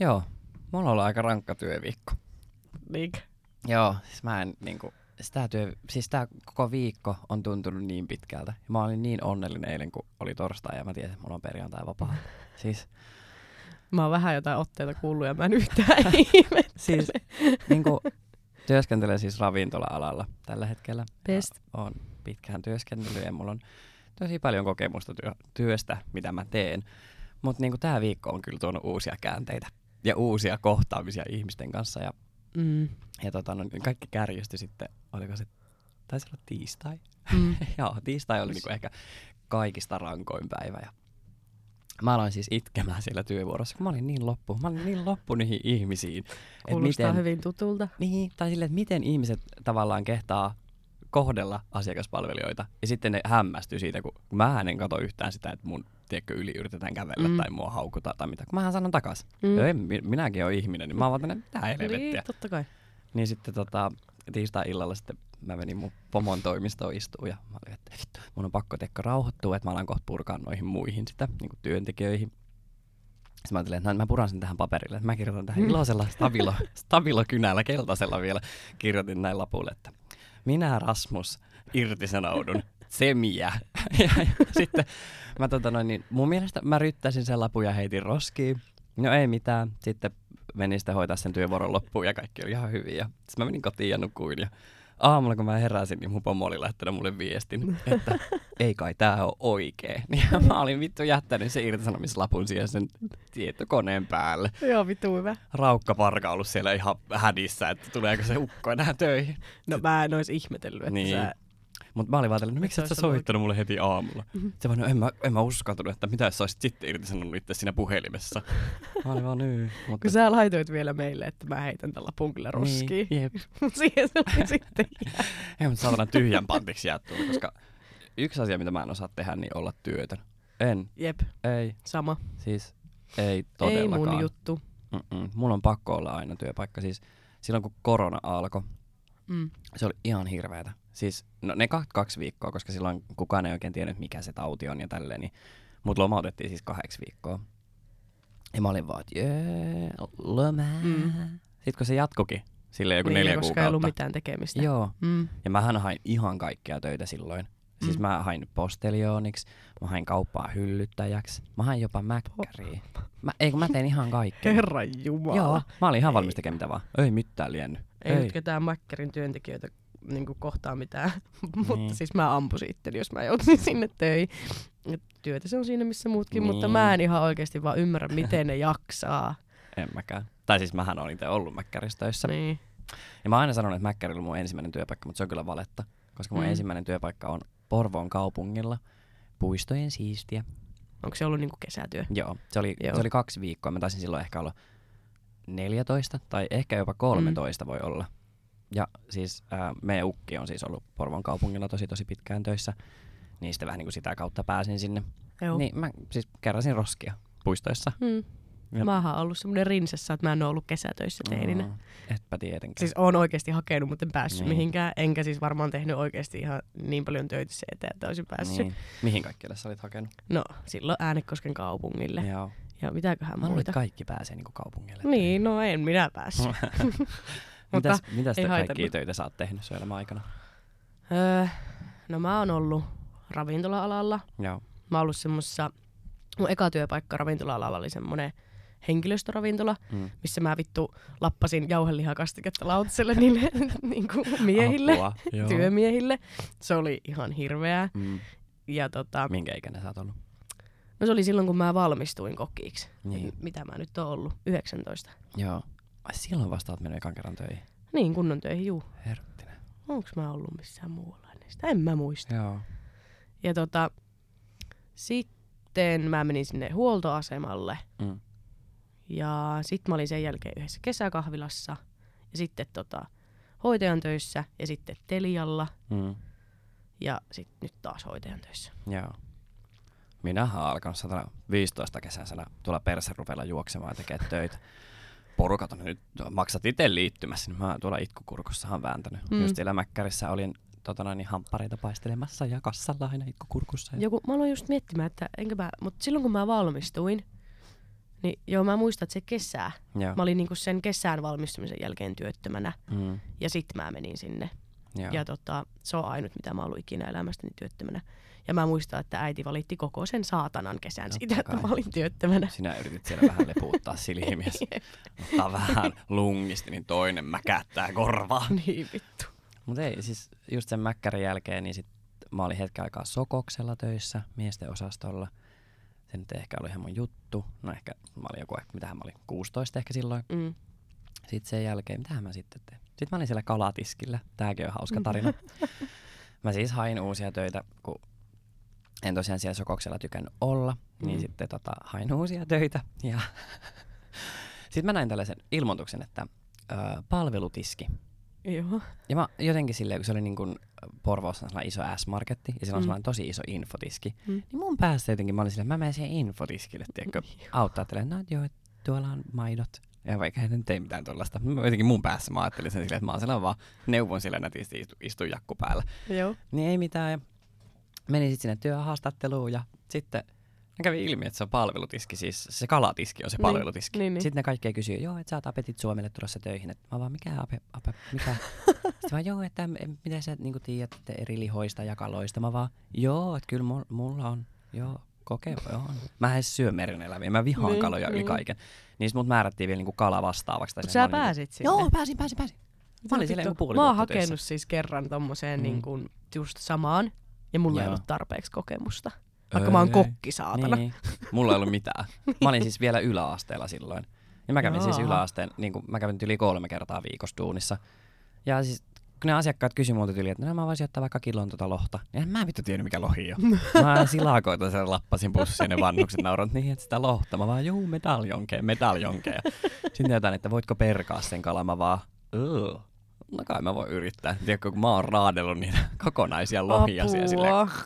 Joo, mulla on ollut aika rankka työviikko. Niinkö? Joo, siis mä en niinku, sitä työ, siis tää koko viikko on tuntunut niin pitkältä. Ja mä olin niin onnellinen eilen, kun oli torstai ja mä tiesin, että mulla on perjantai vapaa. Siis, Mä oon vähän jotain otteita kuullut ja mä en yhtään siis niinku, työskentelen siis ravintola-alalla tällä hetkellä. Best. on pitkään työskennellyt ja mulla on tosi paljon kokemusta työ, työstä, mitä mä teen. Mutta niinku tämä viikko on kyllä tuonut uusia käänteitä ja uusia kohtaamisia ihmisten kanssa. Ja, Mm. ja tota, no, kaikki kärjistyi sitten, oliko se, taisi olla tiistai? Mm. Joo, tiistai oli niinku ehkä kaikista rankoin päivä. Ja mä aloin siis itkemään siellä työvuorossa, kun mä olin niin loppu. Mä olin niin loppu niihin ihmisiin. Kuulostaa hyvin tutulta. niin, tai silleen, että miten ihmiset tavallaan kehtaa kohdella asiakaspalvelijoita. Ja sitten ne hämmästyy siitä, kun mä en kato yhtään sitä, että mun tiedätkö, yli yritetään kävellä Mm. mm. tai mua haukutaan tai mitä. Kun mähän sanon takas. Mm. Mm. Ei, mi- minäkin olen ihminen, niin mä oon vaan tänne, mitä helvettiä. Niin, Niin. totta kai. niin sitten tota, tiistai-illalla sitten mä menin mun pomon toimistoon istuun ja mä olin, että vittu, mun on pakko tekko rauhoittua, että mä alan kohta purkaa noihin muihin sitä niin kuin työntekijöihin. Sitten mä ajattelin, että no, mä puran sen tähän paperille. Että mä kirjoitan tähän iloisella stabilo, stabilokynällä, keltaisella vielä. Kirjoitin näin lapulle, että minä Rasmus irtisanoudun. Semiä. ja, ja, sitten mä tota noin, niin mun mielestä mä ryttäsin sen lapun ja heitin roskiin. No ei mitään. Sitten menin sitten hoitaa sen työvuoron loppuun ja kaikki oli ihan hyvin. Ja sitten mä menin kotiin ja nukuin ja aamulla kun mä heräsin, niin mun pomo oli laittanut mulle viestin, että ei kai tää ole oikein. Ja mä olin vittu jättänyt sen irtisanomislapun siihen sen tietokoneen päälle. Joo, vitu hyvä. Raukka parka ollut siellä ihan hädissä, että tuleeko se ukko enää töihin. No mä en ois ihmetellyt, että Niin. sä... Mutta mä olin vaan tällainen, no miksi Se et sä soittanut mulle heti aamulla? Mhm. Se vaan, no en mä, en mä uskaltanut, että mitä jos sä olisit sitten irtisanonut itse siinä puhelimessa. mä olin vaan nyt. Mutta Kun sä laitoit vielä meille, että mä heitän tällä punkille roskiin. Niin, jep. Siihen se oli sitten jää. Ei, mutta saatana tyhjän pantiksi jää tuolla, koska yksi asia, mitä mä en osaa tehdä, niin olla työtön. En, Jep, ei, sama. siis ei Ei todellakaan. mun juttu. Mm-mm. Mulla on pakko olla aina työpaikka. Siis silloin kun korona alkoi, Mm. se oli ihan hirveetä. Siis no ne kaksi, kaksi viikkoa, koska silloin kukaan ei oikein tiennyt, mikä se tauti on ja tälleen, niin mut lomautettiin siis kahdeksi viikkoa. Ja mä olin vaan, että jee, loma. Mm. Sitten kun se jatkukin, silleen joku niin, neljä koska ei kuukautta. ollut mitään tekemistä. Joo, Mm. ja mähän hain ihan kaikkia töitä silloin. Siis Mm. mä hain posteliooniksi, mä hain kauppaa hyllyttäjäksi, mä hain jopa mäkkäriin. Mä, ei kun mä tein ihan kaikkea. Herran jumala. Joo, mä olin ihan valmis Ei. tekemään mitä vaan. Ei mitään liennyt. Ei, ei. nyt ketään Mäkkärin työntekijöitä niin kohtaa mitään, mutta Niin. siis mä ampusin itteni, jos mä joutuisin sinne töihin. Et Työtä se on siinä missä muutkin, niin. mutta Niin. mä en ihan oikeasti vaan ymmärrä, miten ne jaksaa. En mäkään. Tai siis mähän olin itse ollut Mäkkärissä töissä. Niin. Ja mä oon aina sanonut, että Mäkkäri oli mun ensimmäinen työpaikka, mutta se on kyllä valetta. Koska mun mm. ensimmäinen työpaikka on Porvoon kaupungilla. Puistojen siistiä. Onko se ollut niinku kesätyö? Joo, se oli, Joo. se oli kaksi viikkoa. Mä taisin silloin ehkä olla 14 tai ehkä jopa 13 mm. voi olla. Ja siis ää, meidän ukki on siis ollut Porvoon kaupungilla tosi tosi pitkään töissä. Niin sitten vähän niin kuin sitä kautta pääsin sinne. Joo. Niin mä siis keräsin roskia puistoissa. Mm. Ja- Mä oon ollut semmoinen rinsessä, että mä en ole ollut kesätöissä teininä. Mm, etpä tietenkään. Siis oon oikeasti hakenut, mutta en päässyt Niin. mihinkään. Enkä siis varmaan tehnyt oikeasti ihan niin paljon töitä se eteen, että olisin päässyt. niin. Mihin kaikkialle sä olit hakenut? No, silloin Äänekosken kaupungille. Ja, Joo. ja mitäköhän Mä luulen, kaikki pääsee niinku kaupungille. Niin, no en minä päässyt. Mutta mitäs, mitäs te kaikkia töitä sä oot tehnyt sun aikana? Öö, no mä oon ollut ravintola-alalla. Joo. Mä oon ollut semmoisessa, mun eka työpaikka ravintola-alalla oli semmoinen henkilöstöravintola, Mm. missä mä vittu lappasin jauhelihakastiketta lautaselle niille niin kuin miehille, Apua. Joo. työmiehille. Se oli ihan hirveää. Mm. Ja tota, Minkä ikäinen sä oot ollut? no se oli silloin, kun mä valmistuin kokkiiksi. Niin. Et Mitä mä nyt oon ollut? 19. Joo. Ai silloin vasta oot mennyt ekan kerran töihin. Niin, kunnon töihin, juu. Herttinen. Onks mä ollut missään muualla ennen sitä? En mä muista. Joo. Ja tota, sitten mä menin sinne huoltoasemalle. Mm. Ja sitten mä olin sen jälkeen yhdessä kesäkahvilassa. Ja sitten tota, hoitajan töissä. Ja sitten Telialla. Mm. Ja sitten nyt taas hoitajan töissä. Joo. Minähän olen alkanut 115 kesänsä tuolla perserupella juoksemaan ja tekemään töitä. Porukat on nyt, maksat itse liittymässä, niin mä tuolla itkukurkussahan vääntänyt. Mm. Just siellä Mäkkärissä olin totana, niin hamppareita paistelemassa ja kassalla aina itkukurkussa. Ja... Joku, mä aloin just miettimään, että enkä mä, mutta silloin kun mä valmistuin, Niin joo, mä muistan, että se kesää. Joo. Mä olin niinku sen kesään valmistumisen jälkeen työttömänä Mm. ja sit mä menin sinne. Joo. Ja tota, se on ainut, mitä mä oon ollut ikinä elämästäni työttömänä. Ja mä muistan, että äiti valitti koko sen saatanan kesän Totta siitä, että mä olin työttömänä. Sinä yritit siellä vähän lepuuttaa silmiäsi. Ottaa vähän lungisti, niin toinen mäkättää korvaa. niin vittu. Mutta ei, siis just sen mäkkärin jälkeen, niin sit mä olin hetken aikaa Sokoksella töissä, miesten osastolla. Se nyt ehkä ollut ihan mun juttu. No ehkä mä olin joku, mitähän mä olin, 16 ehkä silloin. Mm. Sitten sen jälkeen, mitähän mä sitten tein? Sitten mä olin siellä kalatiskillä. Tääkin on hauska tarina. mä siis hain uusia töitä, kun en tosiaan siellä Sokoksella tykännyt olla, niin Mm. sitten tota, hain uusia töitä. Ja sitten mä näin tällaisen ilmoituksen, että ö, palvelutiski. Joo. Ja mä jotenkin silleen, kun se oli niin kuin Porvoossa iso S-marketti, ja siellä on Mm. sellainen tosi iso infotiski, Mm. niin mun päässä jotenkin mä olin silleen, mä menen siihen infotiskille, tiedätkö, auttaa tälle, no joo, tuolla on maidot. Ja vaikka en tee mitään tuollaista. Mä jotenkin mun päässä mä ajattelin sen silleen, että mä oon sellainen vaan neuvon sillä nätisti istu, istun jakku päällä. Joo. Niin ei mitään. Ja menin sitten sinne työhaastatteluun ja sitten ne kävi ilmi, että se on palvelutiski, siis se kalatiski on se Niin, palvelutiski. niin, niin. Sitten ne kaikki kysyy, joo, että sä oot Apetit Suomelle tulossa töihin. Et mä vaan, mikä ape, ape mikä? Sitten vaan, joo, että miten sä niin tiedät että eri lihoista ja kaloista. Mä vaan, joo, että kyllä mul- mulla on, joo, koke, joo. Mä en syö mereneläviä, mä vihaan Niin, kaloja yli niin. kaiken. Niin sit mut määrättiin vielä niinku kala vastaavaksi. Mutta sä mä pääsit sinne. Joo, pääsin, pääsin, pääsin. Mä olin siellä Vittu, joku puoli Mä oon hakenut siis kerran tommoseen Mm. niin kuin just samaan, ja mulla ei Joo. ollut tarpeeksi kokemusta. Vaikka mä oon Ei. kokki, saatana. Niin, mulla ei ollut mitään. Mä olin siis vielä yläasteella silloin. Ja mä kävin siis Jaa. yläasteen, niin kuin mä kävin yli kolme kertaa viikossa duunissa. Ja siis kun ne asiakkaat kysyi multa tyyliin, että no mä voisin ottaa vaikka kilon tuota lohta. Ja en mä vittu tiennyt mikä lohi on. Mä silakoita sen lappasin pussiin ja ne vannukset nauroivat niin, että sitä lohta. Mä vaan, juu, medaljonkeen, medaljonkeen. Sitten jotain, että voitko perkaa sen kalan. Mä vaan, "Ugh. No kai mä voin yrittää. Tiedätkö, kun mä oon raadellut niitä kokonaisia lohia siellä silleen, Apua.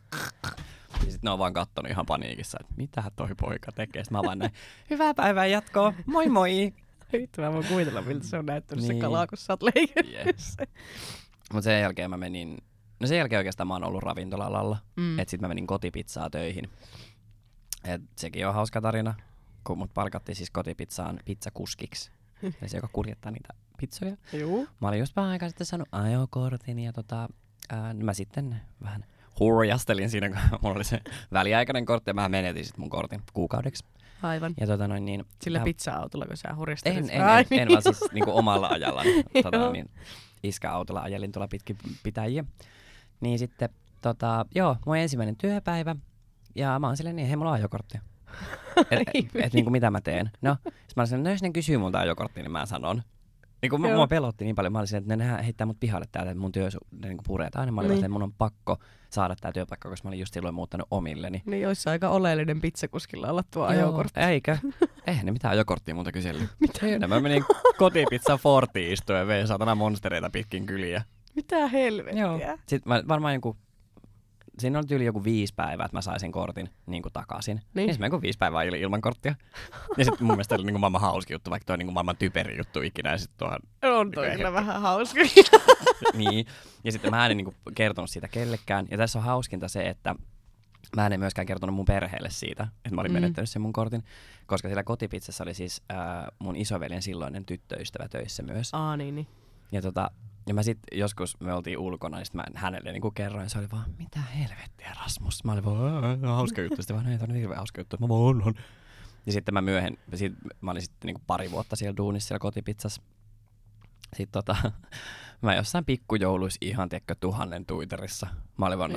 ja sitten ne on vaan kattonut ihan paniikissa, että mitä toi poika tekee. Sitten mä vaan näin, hyvää päivää jatkoa, moi moi. Vittu, mä voin kuvitella, miltä se on näyttänyt Niin. se kala, kun sä oot Yes. Mutta sen jälkeen mä menin, no sen jälkeen oikeastaan mä oon ollut ravintola-alalla. Mm. Että sit mä menin kotipizzaa töihin. Et sekin on hauska tarina, kun mut palkattiin siis kotipizzaan pizzakuskiksi. Eli se, joka kuljettaa niitä pizzoja. Juu. Mä olin just vähän aikaa sitten saanut ajokortin ja tota, ää, mä sitten vähän hurjastelin siinä, kun mulla oli se väliaikainen kortti ja mä menetin sitten mun kortin kuukaudeksi. Aivan. Ja tota noin niin... Sillä mä- pizza-autolla, kun sä hurjastelit. En, en, Ai en, en vaan siis niinku omalla ajalla. tota, Joo. niin, iskäautolla ajelin tuolla pitkin pitäjiä. Niin sitten, tota, joo, mun ensimmäinen työpäivä. Ja mä oon silleen niin, hei mulla on ajokorttia. Et, et, et, niinku mitä mä teen? No, sit mä olin silleen, no jos ne kysyy multa ajokorttia, niin mä sanon. Niin kun mua pelotti niin paljon, mä olin silleen, että ne heittää mut pihalle täältä, että mun työ ne niinku puretaan. Niin mä olin Niin. niin. että mun on pakko saada tää työpaikka, koska mä olin just silloin muuttanut omilleni. Niin olisi aika oleellinen pizzakuskilla olla tuo ajokortti. Joo, Eikö? Eihän ne mitään ajokorttia muuta kysely. Mitä? Ei, mä menin kotipizza Fortiin istuun ja vein saatana monstereita pitkin kyliä. Mitä helvettiä? Joo. Sitten mä varmaan joku, siinä oli tyyli joku viisi päivää, että mä saisin kortin niin kuin takaisin. Niin. Niin mä viisi päivää il- ilman korttia. Ja sitten mun mielestä oli niin kuin maailman hauski juttu, vaikka toi on niin kuin maailman typeri juttu ikinä. Ja sit tuohan, On toi kyllä vähän hauska. niin. Ja sitten mä en niin kuin kertonut siitä kellekään. Ja tässä on hauskinta se, että mä en myöskään kertonut mun perheelle siitä, että mä olin Mm. mm. menettänyt sen mun kortin. Koska siellä kotipizzassa oli siis äh, mun isoveljen silloinen tyttöystävä töissä myös. Aa, niin, niin. Ja, tota, ja mä sitten joskus me oltiin ulkona, niin sit mä hänelle niinku kerroin, se oli vaan, mitä helvettiä Rasmus. Mä olin vaan, "Ää, hauska juttu. Sitten vaan, ei, on hirveän hauska juttu. Mä vaan, on, on. Ja sitten mä myöhen, sit, mä olin sitten niinku pari vuotta siellä duunissa siellä kotipizzassa. Sitten tota, mä jossain pikkujouluissa ihan, tiedätkö, tuhannen tuiterissa. Mä olin vaan,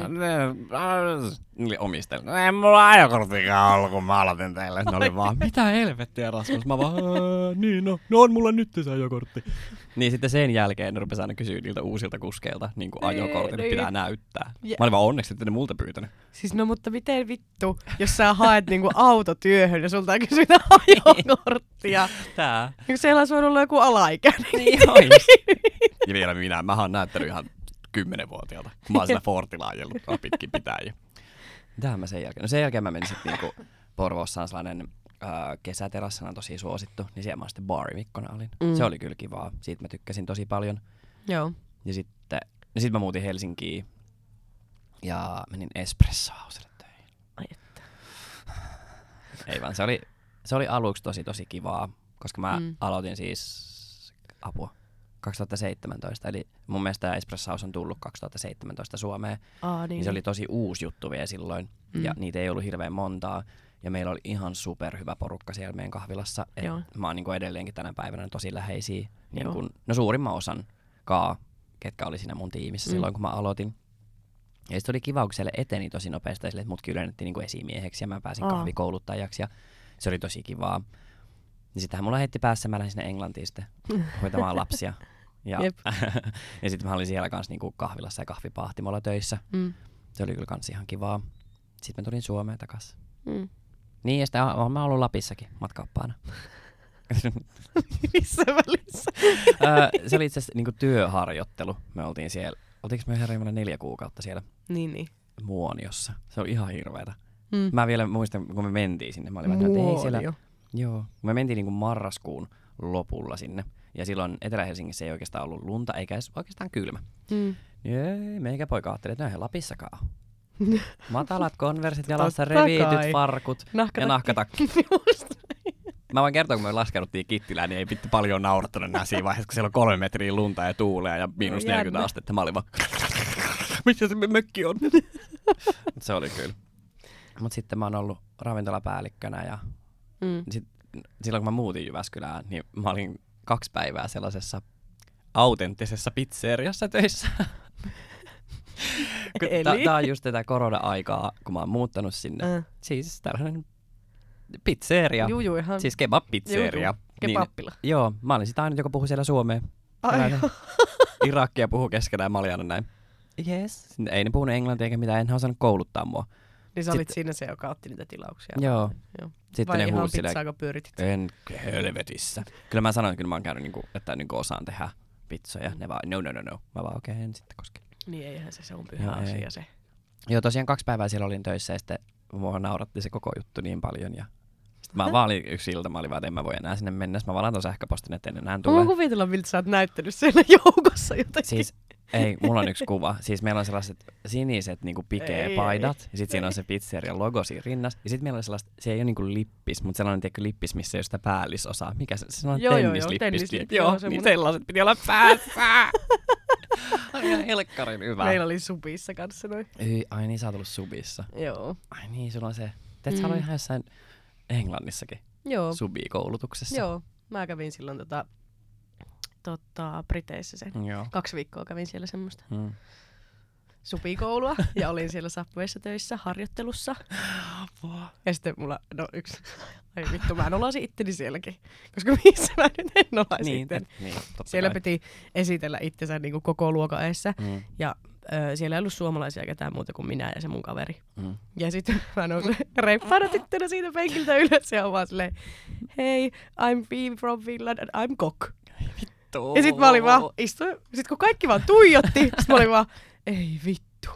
Niin. omistelin. No, Ei mulla ajokorttikaan ollut, kun mä aloitin teille. Ne oli vaan, mitä helvettiä Rasmus. Mä vaan, "Ää, niin no, no on mulla nyt se ajokortti. Niin sitten sen jälkeen ne rupesi aina kysyä niiltä uusilta kuskeilta niin kuin Niin, ajokortit niin. pitää näyttää. Ja- Mä olin vaan onneksi, että ne multa pyytänyt. Siis no mutta miten vittu, jos sä haet niinku autotyöhön ja sulta kysytään ajokorttia. Tää. Niin siellä olisi voinut olla joku alaikäinen. Niin. Ja vielä minä, mä oon näyttänyt ihan kymmenenvuotiaalta, kun mä oon siellä Fortilla ajellut pitkin pitäjiä. Mitähän mä sen jälkeen? No sen jälkeen mä menin sitten niinku Porvoossa on sellainen äh, kesäterassina on tosi suosittu, niin siellä mä sitten baarimikkona olin. Mm. Se oli kyllä kivaa, siitä mä tykkäsin tosi paljon. Joo. Ja sitten, no sit mä muutin Helsinkiin ja menin Espresso Houselle töihin. Ai että. Ei vaan, se oli, se oli aluksi tosi tosi kivaa, koska mä mm. aloitin siis apua 2017, eli mun mielestä tämä Espresso House on tullut 2017 Suomeen, Aa, niin, niin, niin se oli tosi uusi juttu vielä silloin, Mm. ja niitä ei ollut hirveän montaa, ja meillä oli ihan superhyvä porukka siellä meidän kahvilassa, et Joo. mä oon niin kuin edelleenkin tänä päivänä tosi läheisiä, niin kuin, no suurimman osan kaa, ketkä oli siinä mun tiimissä Mm. silloin, kun mä aloitin. Ja sitten oli kiva, kun siellä eteni tosi nopeasti, sille, että mutkin ylennettiin niin kuin esimieheksi, ja mä pääsin Aa. kahvikouluttajaksi, ja se oli tosi kivaa. Niin sittenhän mulla heitti päässä, mä lähdin sinne Englantiin sitten hoitamaan lapsia. Ja, Jep. ja sitten mä olin siellä kanssa niinku kahvilassa ja kahvipahtimolla töissä. Mm. Se oli kyllä kans ihan kivaa. Sitten mä tulin Suomeen takas. Mm. Niin, ja sitten oon mä ollut Lapissakin matkaoppaana. Missä välissä? Se oli itse asiassa niinku työharjoittelu. Me oltiin siellä. Oltiinko me herran neljä kuukautta siellä niin, niin. Muoniossa? Se oli ihan hirveetä. Mm. Mä vielä muistan, kun me mentiin sinne. Mä olin vaan, että ei siellä... Joo. Me mentiin niinku marraskuun lopulla sinne. Ja silloin Etelä-Helsingissä ei oikeastaan ollut lunta, eikä edes oikeastaan kylmä. Mm. Ei, meikä poika ajatteli, että no eihän Lapissakaan ole. Matalat konversit jalassa, reviityt farkut Nahkatakki. ja nahkatakki. Mä voin kertoa, kun me laskeuduttiin Kittilään, niin ei vittu paljon naurattanut enää siinä vaiheessa, kun siellä on kolme metriä lunta ja tuulea ja miinus No, jännä. 40 astetta. Mä olin vaan, missä se mökki on? Se oli kyllä. Mut sitten mä oon ollut ravintolapäällikkönä ja Mm. sit, silloin kun mä muutin Jyväskylään, niin mä olin kaksi päivää sellaisessa autenttisessa pizzeriassa töissä. Eli? Tää on just tätä korona-aikaa, kun mä oon muuttanut sinne. Äh. Siis tällainen pizzeria. Juu, juu, ihan. Siis kebab-pizzeria. Kebappila. Niin, joo, mä olin sitä ainut, joka puhui siellä suomea. Ai, Irakia puhuu keskenään, mä olin aina näin. Yes. Ei ne puhunut englantia eikä mitään, enhän osannut kouluttaa mua. Niin sä olit Sitten- siinä se, joka otti niitä tilauksia. Joo. Joo. Sitten Vai ne ihan huusi silleen, pizzaako pyöritit? en helvetissä. Kyllä mä sanoin, että kyllä mä oon käynyt, niinku, että niinku osaan tehdä pizzoja. Ne vaan, no, no, no, no. Mä vaan, okei, okay, en sitten koske. Niin eihän se, se on pyhä Joo, ei. asia se. Joo, tosiaan kaksi päivää siellä olin töissä ja sitten mua nauratti se koko juttu niin paljon. Ja sitten mä vaan olin yksi ilta, mä olin vaan, että en mä voi enää sinne mennä. Mä vaan laitan sähköpostin, että en enää Mä tule. voin kuvitella, miltä sä oot näyttänyt siellä joukossa jotenkin. Siis ei, mulla on yksi kuva. Siis meillä on sellaiset siniset niinku pikee-paidat, ja sitten siinä on se pizzerian logo siinä rinnassa. Ja sitten meillä on sellaista, se ei ole niinku lippis, mutta sellainen tiedätkö, lippis, missä ei ole sitä päällisosaa. Mikä se, se on Joo, joo, joo, tennislippis. tennislippi, joo, joo, niin sellaiset piti olla päässä. Ai ihan helkkarin hyvä. Meillä oli supissa kanssa noin. Ei, ai niin, sä oot ollut subissa. Joo. Ai niin, sulla on se. Teet sä Mm. ollut ihan jossain Englannissakin Joo. subikoulutuksessa? Joo. Mä kävin silloin tota, tota, Briteissä sen. Joo. Kaksi viikkoa kävin siellä semmoista Mm. supikoulua ja olin siellä Subwayssa töissä harjoittelussa. Ja sitten mulla, no yksi, ai vittu, mä nolasin itteni sielläkin. Koska missä mä nyt en nolaisi Niin, itteni. niin, Siellä kai. piti esitellä itsensä niin kuin koko luokan eessä. Mm, Ja ö, siellä ei ollut suomalaisia ketään muuta kuin minä ja se mun kaveri. mm. Ja sitten mä nousin reippaana tyttönä siitä penkiltä ylös ja vaan silleen, hei, I'm Phoebe from Finland and I'm cock. Vittu. Ja sit mä olin vaan, istuin, sit kun kaikki vaan tuijotti, sit mä olin vaan, ei vittu.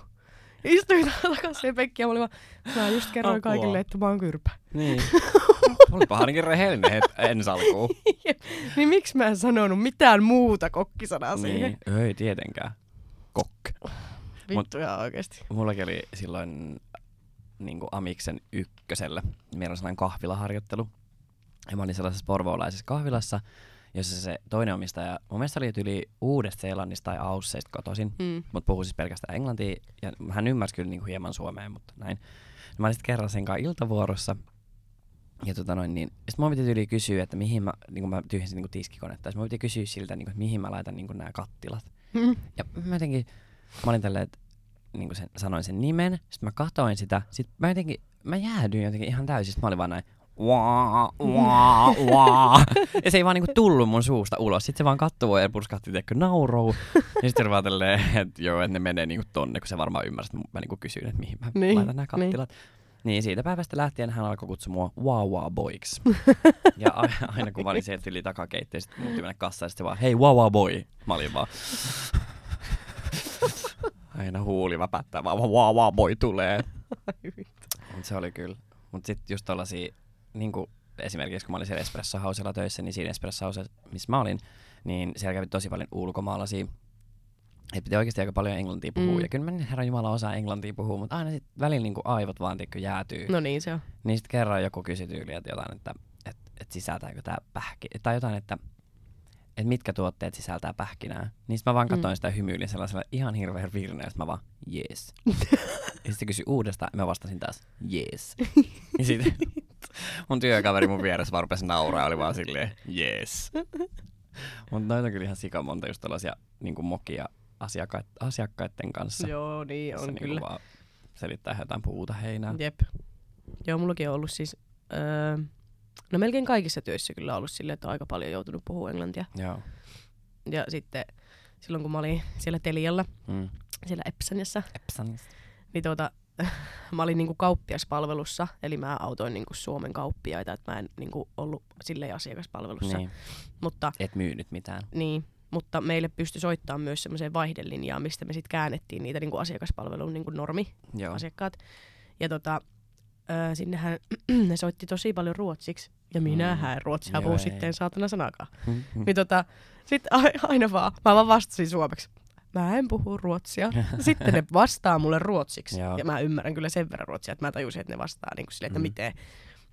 Istuin takaisin siihen penkkiin ja mä olin vaan, mä just kerroin Apua. kaikille, että mä oon kyrpä. Niin. Olipa ainakin rehellinen het- ensi alkuun. niin miksi mä en sanonut mitään muuta kokkisanaa siihen? niin. Ei tietenkään. Kok. Vittu ihan oikeesti. Mullakin oli silloin niin Amiksen ykkösellä. Meillä on sellainen kahvilaharjoittelu. Ja mä olin sellaisessa porvoolaisessa kahvilassa, jossa se toinen omistaja, mun mielestä oli yli Uudesta Seelannista tai Ausseista kotoisin, Mm. mutta puhui siis pelkästään englantia. Ja hän ymmärsi kyllä niin kuin hieman suomea, mutta näin. Mä olin sitten kerran sen kanssa iltavuorossa. Ja tota noin, niin, sit mun piti yli kysyä, että mihin mä, niin kuin mä tyhjensin niin kuin tiskikonetta. Sitten mun piti kysyä siltä, niin kuin, että mihin mä laitan niin kuin nämä kattilat. Mm. Ja mä jotenkin, mä olin tälleen, että niin kuin sen, sanoin sen nimen, sitten mä katoin sitä, sitten mä jotenkin, mä jäädyin jotenkin ihan täysin, sitten mä olin vaan näin, waa, waa, waa. Ja se ei vaan niinku tullut mun suusta ulos. Sitten se vaan kattoi ja purskahti tiedätkö nauruu. Ja sitten vaan tälleen, että joo, että ne menee niinku tonne, kun se varmaan ymmärsi, että mä niinku kysyin, että mihin mä Niin, laitan nämä niin. kattilat. Niin. niin siitä päivästä lähtien hän alkoi kutsua mua wow wow boyks. ja aina kun mä olin sieltä yli sitten mun piti mennä kassaan, ja sitten se vaan, hei wow wow boy. Mä olin vaan, aina huuli väpättää, vaan wow wow boy tulee. Mut se oli kyllä. Mutta sitten just tollasia, niin kuin esimerkiksi kun mä olin siellä Espresso Housella töissä, niin siinä Espresso Housella, missä mä olin, niin siellä kävi tosi paljon ulkomaalaisia. Et piti oikeasti aika paljon englantia puhua. Mm. Ja kyllä mä nyt herran jumala osaan englantia puhua, mutta aina sitten välillä niinku aivot vaan tiedätkö, jäätyy. No. Niin se on. Niin sitten kerran joku kysyi tyyliä, että jotain, että, että sisältääkö tämä pähki, tai jotain, että, että mitkä tuotteet sisältää pähkinää. Niin mä vaan katsoin Mm. sitä hymyilin sellaisella ihan hirveän virneellä, että mä vaan, jees. ja sitten kysyi uudestaan, ja mä vastasin taas, jees. ja sitten mun työkaveri mun vieressä vaan rupesi nauraa, oli vaan silleen, jees. Mutta noita on kyllä ihan sikamonta just tällaisia niin mokia asiakkaat, asiakkaiden kanssa. Joo, niin Se on niinku kyllä. vaan selittää jotain puuta heinää. Jep. Joo, mullakin on ollut siis, öö, no melkein kaikissa töissä kyllä ollut silleen, että on aika paljon joutunut puhua englantia. Joo. Ja sitten silloin kun mä olin siellä Telialla, Mm. siellä Epsaniassa, Epsanista. niin tuota, mä olin niinku kauppiaspalvelussa, eli mä autoin niinku Suomen kauppiaita, että mä en niinku ollut silleen asiakaspalvelussa. Niin. Mutta, Et myynyt mitään. niin, mutta meille pystyi soittamaan myös semmoiseen vaihdelinjaan, mistä me sitten käännettiin niitä niinku asiakaspalvelun niinku normi Joo. asiakkaat. Ja tota, ö, sinnehän ne soitti tosi paljon ruotsiksi. Ja minähän en ruotsia puhu sitten saatana sanakaan. Mm. Niin tota, sit a- aina vaan, mä vaan vastasin suomeksi. Mä en puhu ruotsia. Sitten ne vastaa mulle ruotsiksi. Joo. Ja mä ymmärrän kyllä sen verran ruotsia, että mä tajusin, että ne vastaa niin kuin silleen, että Mm. miten.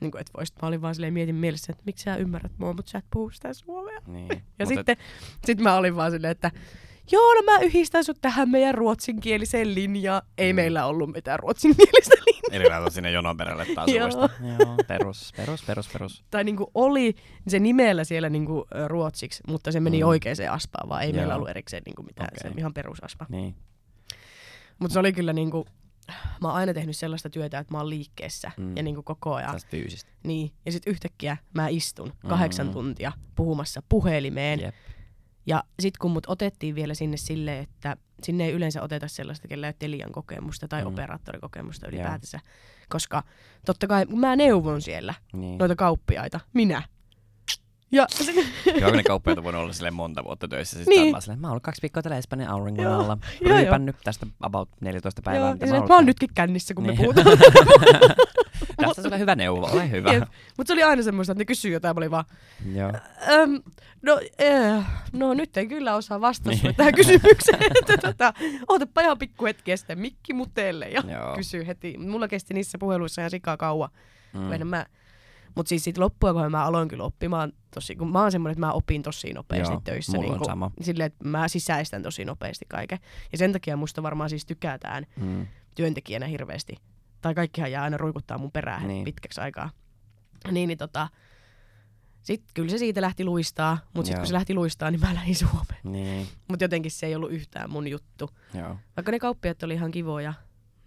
Niin kuin, että voisit, mä olin vaan silleen mietin mielessä, että miksi sä ymmärrät mua, mutta sä et puhu sitä suomea. Niin. Ja Mut sitten sit mä olin vaan silleen, että joo, no mä yhdistän sut tähän meidän ruotsinkieliseen linjaan. Ei Mm. meillä ollut mitään ruotsinkielistä linjaa. Eli laitat sinne jonon perälle taas Joo. Joo. Perus, perus, perus, perus. Tai niinku oli se nimellä siellä niinku ruotsiksi, mutta se meni Mm. oikeaan aspaan, vaan ei Joo. meillä ollut erikseen niinku mitään, okay. se ihan perusaspa. Niin. Mutta se oli kyllä niinku, mä oon aina tehnyt sellaista työtä, että mä oon liikkeessä Mm. ja niinku koko ajan. Tästä fyysistä. Niin. Ja sitten yhtäkkiä mä istun kahdeksan Mm. tuntia puhumassa puhelimeen. Jep. Ja sitten kun mut otettiin vielä sinne silleen, että sinne ei yleensä oteta sellaista, kellä ei ole Telian kokemusta tai Mm. operaattorikokemusta ylipäätänsä. Koska totta kai mä neuvon siellä Niin. noita kauppiaita, minä. Ja sit, Kyllä ne kauppiaat on voinut olla silleen monta vuotta töissä. Siis Niin. niin. silleen, mä oon ollut kaksi viikkoa täällä Espanjan auringon alla. Ryypännyt tästä about 14 päivää. joo, mitä ja mä mä oon nytkin kännissä, kun Niin. me puhutaan. Tästä sulle hyvä neuvo, ole hyvä. Mutta se oli aina semmoista, että ne kysyy jotain, mä olin vaan, Joo. Öm, no, äh, no nyt ei kyllä osaa vastata Niin. tähän kysymykseen. että tota, ootapa ihan pikku hetki ja sitten mikki mutelle ja Joo. kysyy heti. Mulla kesti niissä puheluissa ihan sikaa kauan. Mm. Mä, mutta siis sit loppujen kohdalla mä aloin kyllä oppimaan tosi, kun mä oon semmoinen, että mä opin tosi nopeasti Joo, töissä. mulla on niinku, sama. Silleen, että mä sisäistän tosi nopeasti kaiken. Ja sen takia musta varmaan siis tykätään Mm. työntekijänä hirveästi. Tai kaikkihan jää aina ruikuttaa mun perään Niin. pitkäksi aikaa. Niin, niin tota, sitten kyllä se siitä lähti luistaa, mutta sitten kun se lähti luistaa, niin mä lähdin Suomeen. Niin. Mutta jotenkin se ei ollut yhtään mun juttu. Joo. Vaikka ne kauppiat oli ihan kivoja,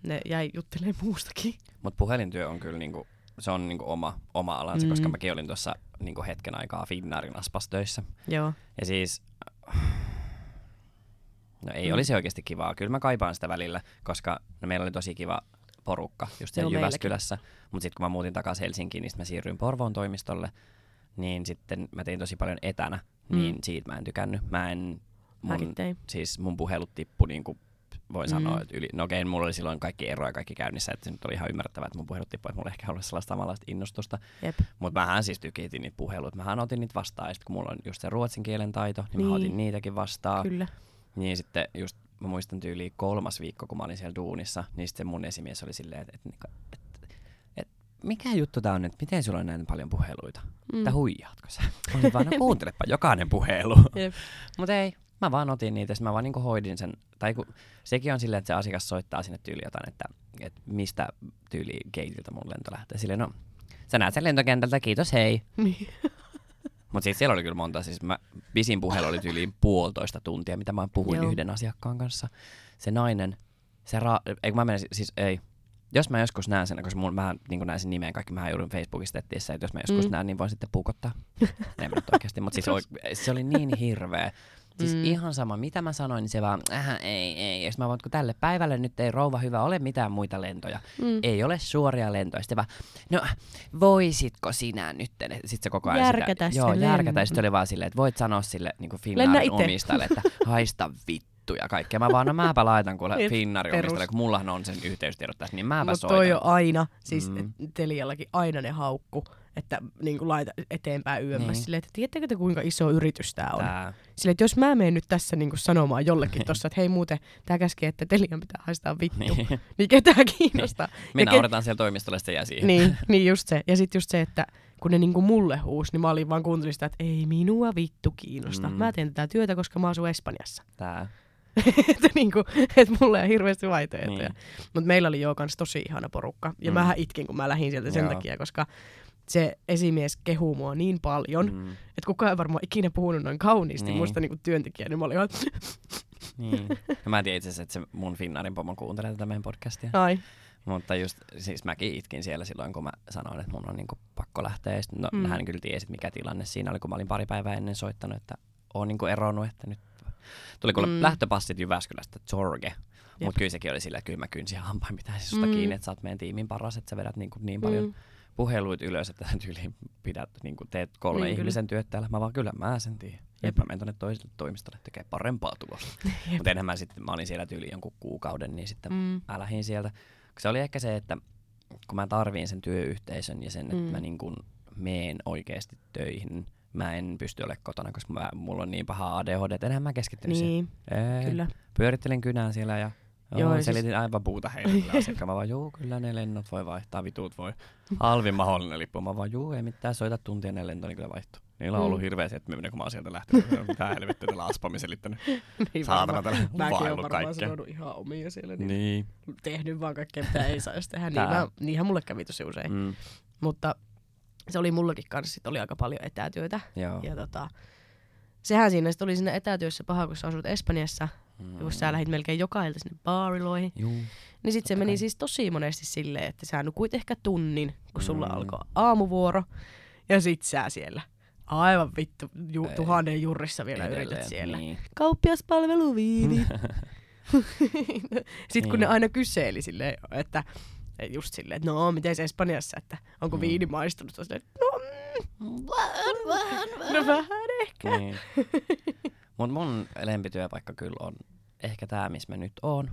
ne jäi juttelemaan muustakin. Mutta puhelintyö on kyllä niinku, se on niinku oma, oma alansa, mm. Koska mäkin olin tuossa niinku hetken aikaa Finnaarin aspastöissä. Joo. Ja siis, no ei mm. olisi oikeasti kivaa. Kyllä mä kaipaan sitä välillä, koska no meillä oli tosi kiva porukka just siellä Joo, Jyväskylässä. Mutta sitten kun mä muutin takaisin Helsinkiin, niin sit mä siirryin Porvoon toimistolle. Niin sitten mä tein tosi paljon etänä, niin Mm. siitä mä en tykännyt. Mä en, mun, siis mun puhelut tippu niin kuin voin Mm. sanoa, että yli, no okei, mulla oli silloin kaikki eroja kaikki käynnissä, että se nyt oli ihan ymmärrettävää, että mun puhelut tippu, että mulla ehkä ollut sellaista samanlaista innostusta. Mutta mähän siis tykitin niitä puheluita. Mähän otin niitä vastaan. Ja sitten kun mulla on just se ruotsin kielen taito, niin, niin. mä otin niitäkin vastaan. Kyllä. Niin sitten just mä muistan tyyliin kolmas viikko, kun mä olin siellä duunissa, niin sitten mun esimies oli silleen, että, että, että, että mikä juttu tää on, että miten sulla on näin paljon puheluita? Mm. Että huijaatko sä? Mä olin vaan, no kuuntelepa jokainen puhelu. Mutta ei, mä vaan otin niitä, mä vaan niinku hoidin sen. Tai kun, sekin on silleen, että se asiakas soittaa sinne tyyli jotain, että, että mistä tyyli geitiltä mun lento lähtee. Silleen, no, sä näet sen lentokentältä, kiitos, hei. Mutta siis siellä oli kyllä monta, siis mä, pisin puhelu oli tyyliin puolitoista tuntia, mitä mä puhuin Joo. yhden asiakkaan kanssa. Se nainen, se ra- ei mä menen, siis ei, jos mä joskus näen sen, koska mun, mä niin näin sen nimen kaikki, mä joudun Facebookista etsiessä, että jos mä joskus mm. Näen, niin voin sitten puukottaa. en nyt oikeasti, mutta siis se oli niin hirveä. Siis mm. Ihan sama, mitä mä sanoin, niin se vaan, äh, ei, ei. Ja mä vaan, kun tälle päivälle nyt ei rouva hyvä ole mitään muita lentoja. Mm. Ei ole suoria lentoja. Sitten vaan, no voisitko sinä nyt? Sitten se koko ajan Järkätä sitä, joo, järkätä. Sitten oli vaan silleen, että voit sanoa sille niin ite. omistajalle, että haista vittu ja kaikkea. Mä vaan, no mäpä laitan kuule Finnaarin perus. omistajalle, kun mullahan on sen yhteystiedot tässä, niin mäpä Mutta soitan. toi on aina, siis Mm. mm. Teliallakin aina ne haukku, että niin kuin laita eteenpäin yömmässä. Niin. Niin. Silleen, että tiedättekö te kuinka iso yritys tämä on? Tää. Silleen, että jos mä menen nyt tässä niin kuin sanomaan jollekin tossa, että hei muuten, tämä käskee, että Telian pitää haistaa vittu, niin, Niin. niin ketään kiinnostaa. Me Ja ke- nauretaan siellä toimistolla, sitten jää siihen. Niin, niin just se. Ja sitten just se, että kun ne niinku mulle huusi, niin mä olin vaan kuuntelin sitä, että ei minua vittu kiinnosta. Mm. Mä teen tätä työtä, koska mä asun Espanjassa. Tää. että niinku, et mulla ei hirveästi vaihtoehtoja. Niin. Niin. Mutta meillä oli jo kans tosi ihana porukka. Ja mm. mähän itkin, kun mä lähdin sieltä sen Joo. takia, koska se esimies kehuu mua niin paljon, mm. Että kukaan ei varmaan ikinä puhunut noin kauniisti Niin. musta niinku työntekijä, niin mä olin niin. Ja mä en tiedä itse asiassa, että se mun Finnaarin pomo kuuntelee tätä meidän podcastia. ai, Mutta just, siis mäkin itkin siellä silloin, kun mä sanoin, että mun on niinku pakko lähteä. Ja sit, no, mm. Hän kyllä tiesi, mikä tilanne siinä oli, kun mä olin pari päivää ennen soittanut, että oon niinku eronnut, että nyt tuli kuule mm. Lähtöpassit Jyväskylästä, Zorge. Jep. Mutta kyllä sekin oli sillä, että kyllä mä kynsin hampain pitäisi susta mm. Kiinni, että sä oot meidän tiimin paras, että sä vedät niin, niin paljon mm. Puheluit ylös, että tyyliin pidät, niin kuin teet kolme Niin, kyllä. ihmisen työt täällä. Mä vaan kyllä mä sen tiedän. Jep. Mä menen tonne toiselle toimistolle tekee parempaa tulosta. Mutta enhän mä sitten, mä olin siellä tyyli jonkun kuukauden, niin sitten mm. mä lähdin sieltä. Se oli ehkä se, että kun mä tarviin sen työyhteisön ja sen, että mm. Mm. mä niin kuin meen oikeasti töihin, mä en pysty olemaan kotona, koska mä, mulla on niin paha ADHD, että enhän mä keskittynyt niin, siihen. Ei, kyllä. Pyörittelin kynää siellä ja Joo, Joo, ja selitin siis- aivan puuta heille. Mä vaan, juu, kyllä ne lennot voi vaihtaa, vitut voi. Halvin mahdollinen lippu. Mä vaan, juu, ei mitään, soita tuntia ne lento, niin kyllä vaihtuu. Niillä on ollut Mm. hirveä settyminen, kun mä oon sieltä lähtenyt. Mitä helvettiä tällä aspamin selittänyt. niin Saatana tällä Mäkin varmaan kaikkea. sanonut ihan omia siellä, niin, Niin. tehnyt vaan kaikkea, mitä ei saisi tehdä. Niin mä, niinhän mulle kävi tosi usein. Mm, Mutta se oli mullakin kanssa, sit oli aika paljon etätyötä. joo. Ja tota, sehän siinä sit oli siinä etätyössä paha, kun sä asut Espanjassa, Mm. kun sä lähdit melkein joka ilta sinne baariloihin. Juu. Niin sit se meni kai. siis tosi monesti silleen, että sä nukuit ehkä tunnin, kun sulla Mm. alkoi aamuvuoro. Ja sit sä siellä aivan vittu ju, Ei. tuhannen jurrissa vielä Edelleen, yrität siellä. Niin. Kauppiaspalveluviinit. Sitten kun ne Niin. aina kyseli silleen, että just silleen, että no miten Espanjassa, että onko Mm. viini maistunut, silleen, no mm, vähän, vähän, vähän. No vähän ehkä. niin. Mut mun lempityöpaikka kyllä on ehkä tää, missä mä nyt oon.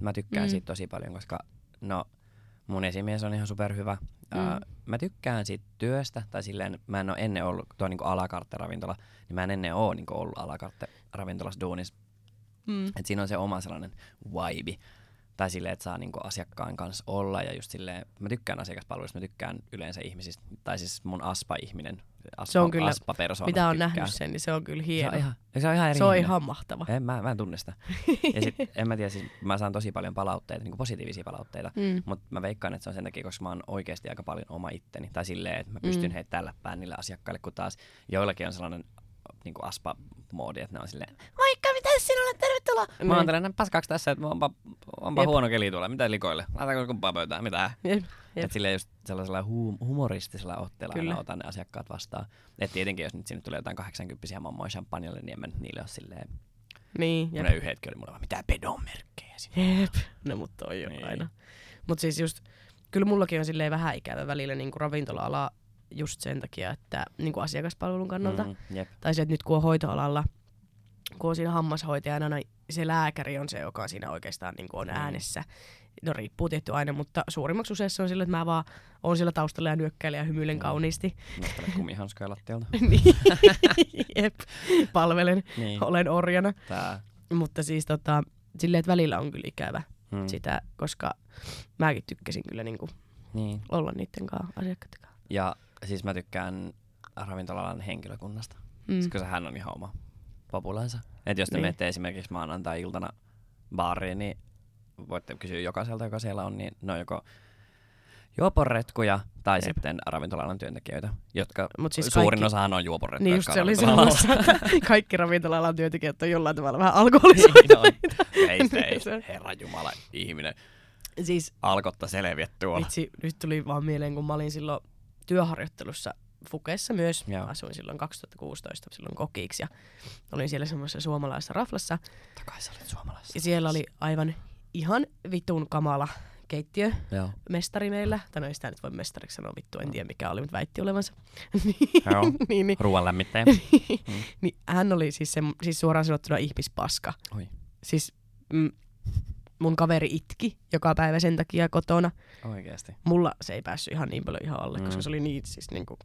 Mä tykkään Mm. siitä tosi paljon, koska no, mun esimies on ihan superhyvä. Mm. Uh, mä tykkään siitä työstä, tai silleen, mä en ole ennen ollut tuo niinku alakartte-ravintola, niin mä en ennen ole niinku ollut alakartte-ravintolassa duunis. Mm. Et siinä on se oma sellainen vibe. Tai silleen, että saa niinku asiakkaan kanssa olla ja just silleen, mä tykkään asiakaspalveluista, mä tykkään yleensä ihmisistä, tai siis mun aspa-ihminen, aspa, Se on kyllä- aspa-persoona Mitä on tykkään. nähnyt sen, niin se on kyllä Se hieno. on ihan, se on ihan eri se on ihan mahtava. En, mä, mä en tunne sitä. Ja sit, en mä tiedä, siis mä saan tosi paljon palautteita, niin positiivisia palautteita. Mm. Mutta mä veikkaan, että se on sen takia, koska mä oon oikeasti aika paljon oma itteni. Tai silleen, että mä pystyn Mm. heittämään läppään niille asiakkaille, kun taas joillakin on sellainen niin aspa-moodi, että ne on silleen, Mä oon Niin. tällainen paskaaks tässä, että onpa, onpa Jep. huono keli tuolla, mitä likoille? Laitaanko kumpaa pöytään, mitä? Jep, jep. Että silleen just sellaisella hum- humoristisella otteella Kyllä. aina otan ne asiakkaat vastaan. Et tietenkin, jos nyt sinne tulee jotain 80 mammoja champagneille, niin en mä niille ole silleen, Niin, Jep. ne yhdet hetki oli mulle vaan, mitä pedonmerkkejä sinne. Jep. No mut toi jo Niin. aina. Mut siis just, kyllä mullakin on silleen vähän ikävä välillä niinku ravintola-ala just sen takia, että niinku asiakaspalvelun kannalta. Mm. Mm, jep. Tai se, että nyt kun on hoitoalalla, kun on siinä hammashoitajana, niin se lääkäri on se, joka siinä oikeastaan niin on Mm. äänessä. No riippuu tietty aina, mutta suurimmaksi useassa on sillä, että mä vaan oon siellä taustalla ja nyökkäilen ja hymyilen Mm. kauniisti. Nostelet kumihanskoja lattialta. niin, jep, palvelen, niin. olen orjana. Tää. Mutta siis tota, silleen, että välillä on kyllä ikävä Mm. sitä, koska mäkin tykkäsin kyllä niinku Niin. olla niiden kanssa, asiakkaiden kanssa. Ja siis mä tykkään ravintolalan henkilökunnasta, Mm. mm. koska hän on ihan oma populansa. Et jos te Niin. niin. menette esimerkiksi maanantai-iltana baariin, niin voitte kysyä jokaiselta, joka siellä on, niin ne on joko juoporetkuja tai Jep. Sitten ravintolalan työntekijöitä, jotka Mut siis siis suurin kaikki- osahan on juoporetkuja. Niin just se oli sanomassa, että kaikki ravintola-alan työntekijät on jollain tavalla vähän alkoholisoituneita. Niin. Ei ei. Se- Herra Jumala, ihminen. Siis Alkotta selviä tuolla. vitsi, nyt tuli vaan mieleen, kun mä olin silloin työharjoittelussa Fukessa myös. Joo. Asuin silloin 2016 silloin kokiksi ja olin siellä semmoisessa suomalaisessa raflassa. Takai sä olit suomalaisessa. Ja siellä oli aivan ihan vitun kamala keittiö Joo. mestari meillä. Tai no ei sitä nyt voi mestariksi sanoa vittu, en tiedä mikä oli, mutta väitti olevansa. niin, Joo. niin, niin, Ruoan lämmittäjä. niin, hän oli siis, se, siis suoraan sanottuna ihmispaska. Oi. Siis mm, mun kaveri itki joka päivä sen takia kotona. Oikeesti. Mulla se ei päässyt ihan niin paljon ihan alle, mm. koska Mm. se oli niin siis niinku,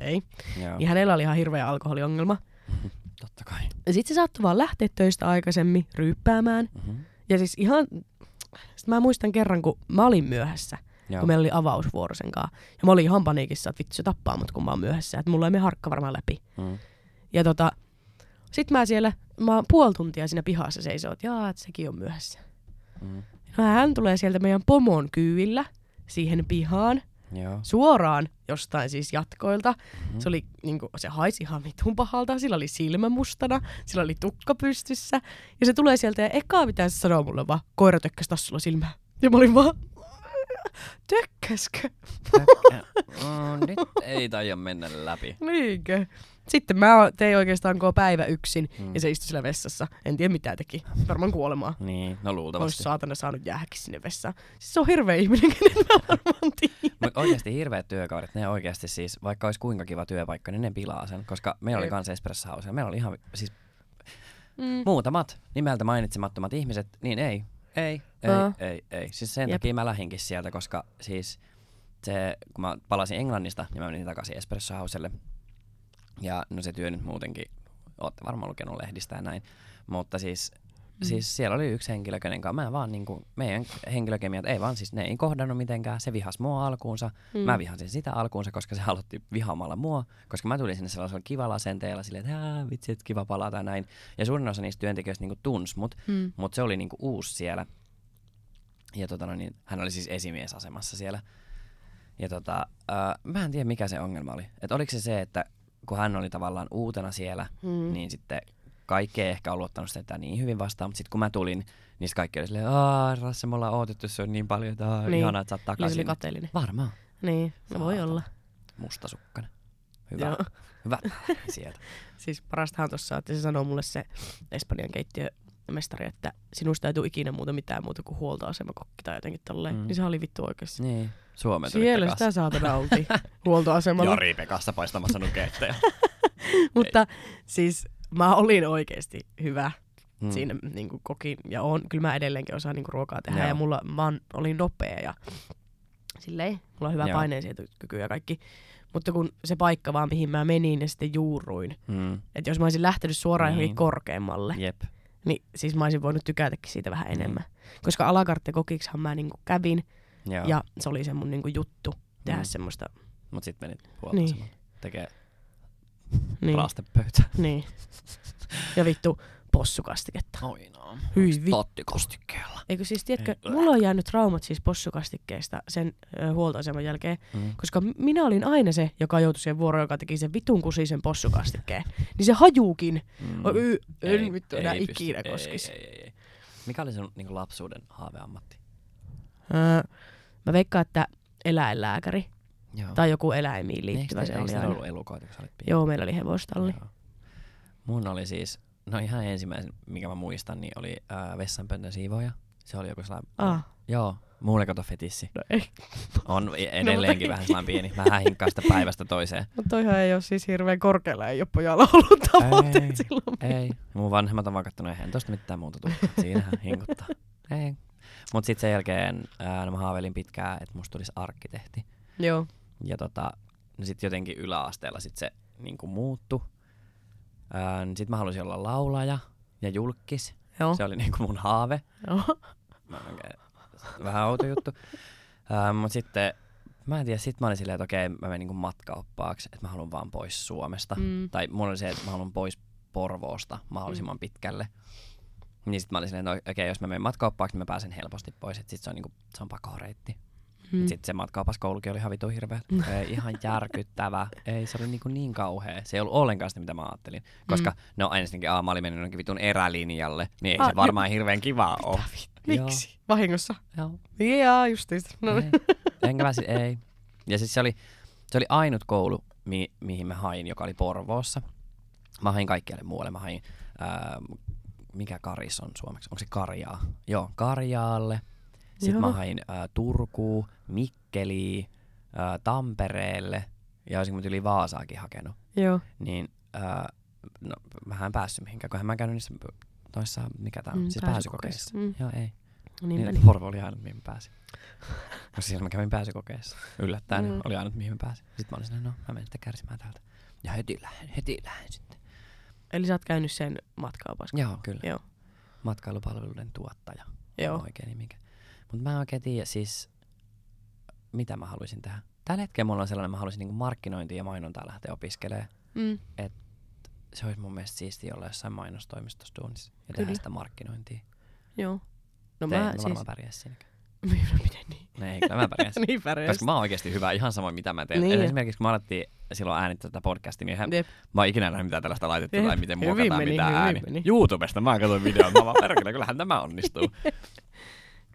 ei. Joo. Niin hänellä oli ihan hirveä alkoholiongelma. Totta kai. Ja sit se saattoi vaan lähteä töistä aikaisemmin ryyppäämään. Mm-hmm. Ja siis ihan, sit mä muistan kerran, kun mä olin myöhässä. Joo. kun meillä oli avausvuoro sen kanssa. Ja mä olin ihan paniikissa, että vittu se tappaa mut, kun mä oon myöhässä. Että mulla ei mene harkka varmaan läpi. Mm. Ja tota, sit mä siellä, mä oon puoli tuntia siinä pihassa seisoo, että jaa, että sekin on myöhässä. Mm. No, hän tulee sieltä meidän pomon kyydillä siihen pihaan, Joo. suoraan jostain siis jatkoilta. Mhm. Se oli niinku, se haisi ihan vitun pahalta, sillä oli silmä mustana, sillä oli tukka pystyssä. Ja se tulee sieltä ja eka mitä se sanoo mulle vaan, koira tökkäs taas sulla silmää. Ja mä olin vaan, tökkäskö? mm, nyt ei taida mennä läpi. Niinkö? Sitten mä tein oikeastaan koko päivä yksin Mm. ja se istui siellä vessassa. En tiedä mitä teki. Varmaan kuolemaa. Niin, no Olisi luultavasti. saatana saanut jäädäkin sinne vessaan. Siis se on hirveä ihminen, kenen mä varmaan tiedän. Mutta oikeasti hirveät työkaudet, ne oikeasti siis, vaikka olisi kuinka kiva työpaikka, niin ne pilaa sen. Koska meillä oli kans Espresso House, meillä oli ihan siis Mm. muutamat nimeltä mainitsemattomat ihmiset, niin ei, ei, ei, Aa. ei, ei. Siis sen Jep. takia mä lähinkin sieltä, koska siis se, kun mä palasin Englannista, niin mä menin takaisin Espresso Houselle. Ja no se työ nyt muutenkin, ootte varmaan lukenut lehdistä ja näin. Mutta siis, mm. siis siellä oli yksi henkilö, kenen kanssa mä vaan niinku, meidän henkilökemiat ei vaan siis, ne ei kohdannut mitenkään. Se vihas mua alkuunsa, mm. mä vihasin sitä alkuunsa, koska se aloitti vihaamalla mua. Koska mä tulin sinne sellaisella kivalla asenteella silleen, että "Ää, vitsi, että kiva palata näin. Ja suurin osa niistä työntekijöistä niinku tunsi mut, Mm. mutta se oli niinku uusi siellä. Ja tota, no niin, hän oli siis esimiesasemassa siellä. Ja tota, äh, mä en tiedä mikä se ongelma oli. Että oliko se se, että kun hän oli tavallaan uutena siellä, Mm. niin sitten kaikki ei ehkä ollut ottanut sitä niin hyvin vastaan, mutta sitten kun mä tulin, niin kaikki oli silleen, aah Rasse, me ollaan odotettu se on niin paljon, että aah, Niin. ihanaa, että sä oot se oli takaisin. kateellinen. Varmaan. Niin, no voi olla. Mustasukkainen. Hyvä. Joo. Hyvä. Sieltä. Siis parastahan tuossa, että se sanoo mulle se Espanjan keittiömestari, että sinusta ei tule ikinä muuta mitään muuta kuin huoltoasemakokki tai jotenkin tolleen. Mm. Niin se oli vittu oikeassa. Niin. Suomeen tuli Siellä Pekas. sitä saatana oltiin huoltoasemalla. Jari Pekassa paistamassa nuketteja. Mutta siis mä olin oikeasti hyvä Mm. mm. siinä niin kuin kokin ja on, kyllä mä edelleenkin osaan niin kuin ruokaa tehdä Joo. ja mulla mä oon- olin nopea ja silleen, mulla on hyvä Joo. paineensietokyky ja kaikki. Mutta kun se paikka vaan, mihin mä menin ja sitten juuruin, Mm. että jos mä olisin lähtenyt suoraan Niin. johonkin korkeammalle, Jep. niin siis mä olisin voinut tykätäkin siitä vähän Niin. enemmän. Koska alakartte kokiksihan mä niinku kävin Joo. ja se oli se mun niinku juttu tehdä Mm. semmoista. Mut sit menit huoltoasemaan. Niin. Tekee Niin, raastepöytä. niin. Ja vittu possukastiketta. Oi no. Hyi Tottikastikkeella. Eikö siis, tiedätkö, Ei. mulla on jäänyt traumat siis possukastikkeesta sen ö, huoltoaseman jälkeen, Mm. koska minä olin aina se, joka joutui siihen vuoroon, joka teki sen vitun kusisen possukastikkeen. Niin se hajuukin. Mm. Oi, y- en Ei- vittu enää ikinä koskisi. Ei, ei, ei. Mikä oli sun niin lapsuuden haaveammatti? Öö, mä veikkaan, että eläinlääkäri Joo. tai joku eläimiin Eikö liittyvä te- se eikö oli aina. ollut elukoita, kun? Joo, meillä oli hevostalli. Joo. Mun oli siis, no ihan ensimmäisen, mikä mä muistan, niin oli äh, vessanpöntön siivoja. Se oli joku sellainen, Ah, joo, mulle kato fetissi. no ei. On e- edelleenkin ei. vähän sellainen pieni. Mä hinkkaan sitä päivästä toiseen. Mutta toihan ei ole siis hirveän korkealla, ei ole pojalla ollut tavoitteet Ei, silloin. Ei. Mun vanhemmat on vaan kattonut, eihän tosta mitään muuta tule. Siinähän hinkuttaa. Ei. Mut sit sen jälkeen ää, no mä haaveilin pitkään, että musta tulisi arkkitehti. Joo. Ja tota, no sit jotenkin yläasteella sit se niinku muuttu. Ää, niin sit mä halusin olla laulaja ja julkis. Joo. Se oli niinku mun haave. Joo. Mä vähän outo juttu. Ää, mut sitten, mä en tiedä, sit mä olin silleen, että okei, mä menin niinku matkaoppaaksi, että mä haluan vaan pois Suomesta. Mm. Tai mulla oli se, että mä haluan pois Porvoosta mahdollisimman pitkälle. Niin sit mä olin silleen, että no, okei, jos mä menen matkaoppaaksi, niin mä pääsen helposti pois. Et sit se on, niinku, se on pakoreitti. Mm. Mm. Sitten se matkaopaskoulukin oli ihan vitu hirveä. Ei, ihan järkyttävä. Ei, se oli niinku niin kauhea. Se ei ollut ollenkaan sitä, mitä mä ajattelin. Koska mm. no ensinnäkin A, mä olin mennyt jonnekin vitun erälinjalle, niin ei Ah, se varmaan hirveän kiva ole. Miksi? Vahingossa. Joo. Jaa, justiista. No, Ei. Enkä mä sit, ei. Ja siis se oli, se oli ainut koulu, mi, mihin mä hain, joka oli Porvoossa. Mä hain kaikkialle muualle. Mä hain, ää, mikä Karis on suomeksi? Onko se Karjaa? Joo, Karjaalle. Sitten mä Joo. hain ää, Turkuun, Mikkeliin, Tampereelle ja olisinko mä yli Vaasaakin hakenut. Joo. Niin ää, no, mä en päässyt mihinkään, kun mä käynyt niissä noissa, mikä tää on, Mm, siis pääsykokeissa. Mm. Joo, ei. Niinpä Niin, niin. Porvo oli ainut, mihin mä pääsin. Koska siellä mä kävin pääsykokeessa. Yllättäen Mm. oli ainut, mihin mä pääsin. Sitten mä olin silleen, no mä menen sitten kärsimään täältä. Ja heti lähden, heti lähden sitten. Eli sä oot käynyt sen matkaopassa. Joo, kyllä. Joo. Matkailupalveluiden tuottaja. Joo. Oikein nimikä. Mutta mä en oikein tiedä, siis mitä mä haluaisin tehdä. Tällä hetkellä mulla on sellainen, mä haluaisin niinku markkinointia ja mainontaa lähteä opiskelemaan. Mm. Se olisi mun mielestä siistiä olla jossain mainostoimistossa duunissa ja Kyllä. tehdä sitä markkinointia. Joo. No Te, mä mä siis... varmaan pärjäs siinäkään. Miten niin? No ei, kyllä mä pärjäs. niin pärjäs. Koska mä oon oikeasti hyvä ihan sama mitä mä teen. Niin. Niin. Esimerkiksi kun mä alettiin silloin äänittää tätä podcastia, niin eihän, Jep. mä oon ikinä nähnyt mitään tällaista laitetta Jep. tai miten muokataan meni, mitään ääni. meni. YouTubesta mä katsoin videon, mä vaan perkele, kyllähän tämä onnistuu.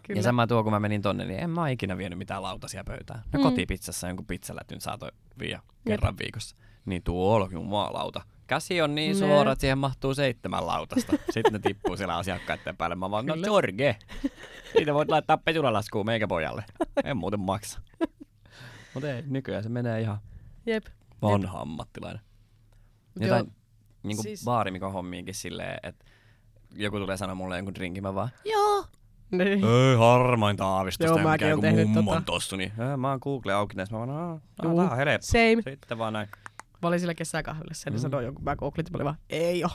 Kyllä. Ja sama tuo, kun mä menin tonne, niin en mä ikinä vienyt mitään lautasia pöytään. No Mm. kotipizzassa jonkun pizzalätyn saatoi viedä kerran viikossa. Niin tuolla jumalauta. Käsi on niin Ne. suora, että siihen mahtuu seitsemän lautasta. Sitten ne tippuu siellä asiakkaiden päälle. Mä vaan, no Kyllä. Jorge, siitä voit laittaa pesulalaskuun meikä pojalle. En muuten maksa. Mutta ei, nykyään se menee ihan Jep. vanha ammattilainen. Mut Jotain joo, niin kuin siis... baarimikon hommiinkin silleen, että joku tulee sanoa mulle jonkun drinkin, mä vaan, Joo. Niin. ei harmainta aavistusta, Joo, mikä joku mummon tota. tossu, niin "Ää, mä oon Google auki näissä, mä vaan, "Aa, Juu, tää on helppo. Same. Sitten vaan näin. Mä olin sillä kesäkahvilassa ja ne Mm. sanoi jonkun, mä googlit, mä olin vaan, ei oo.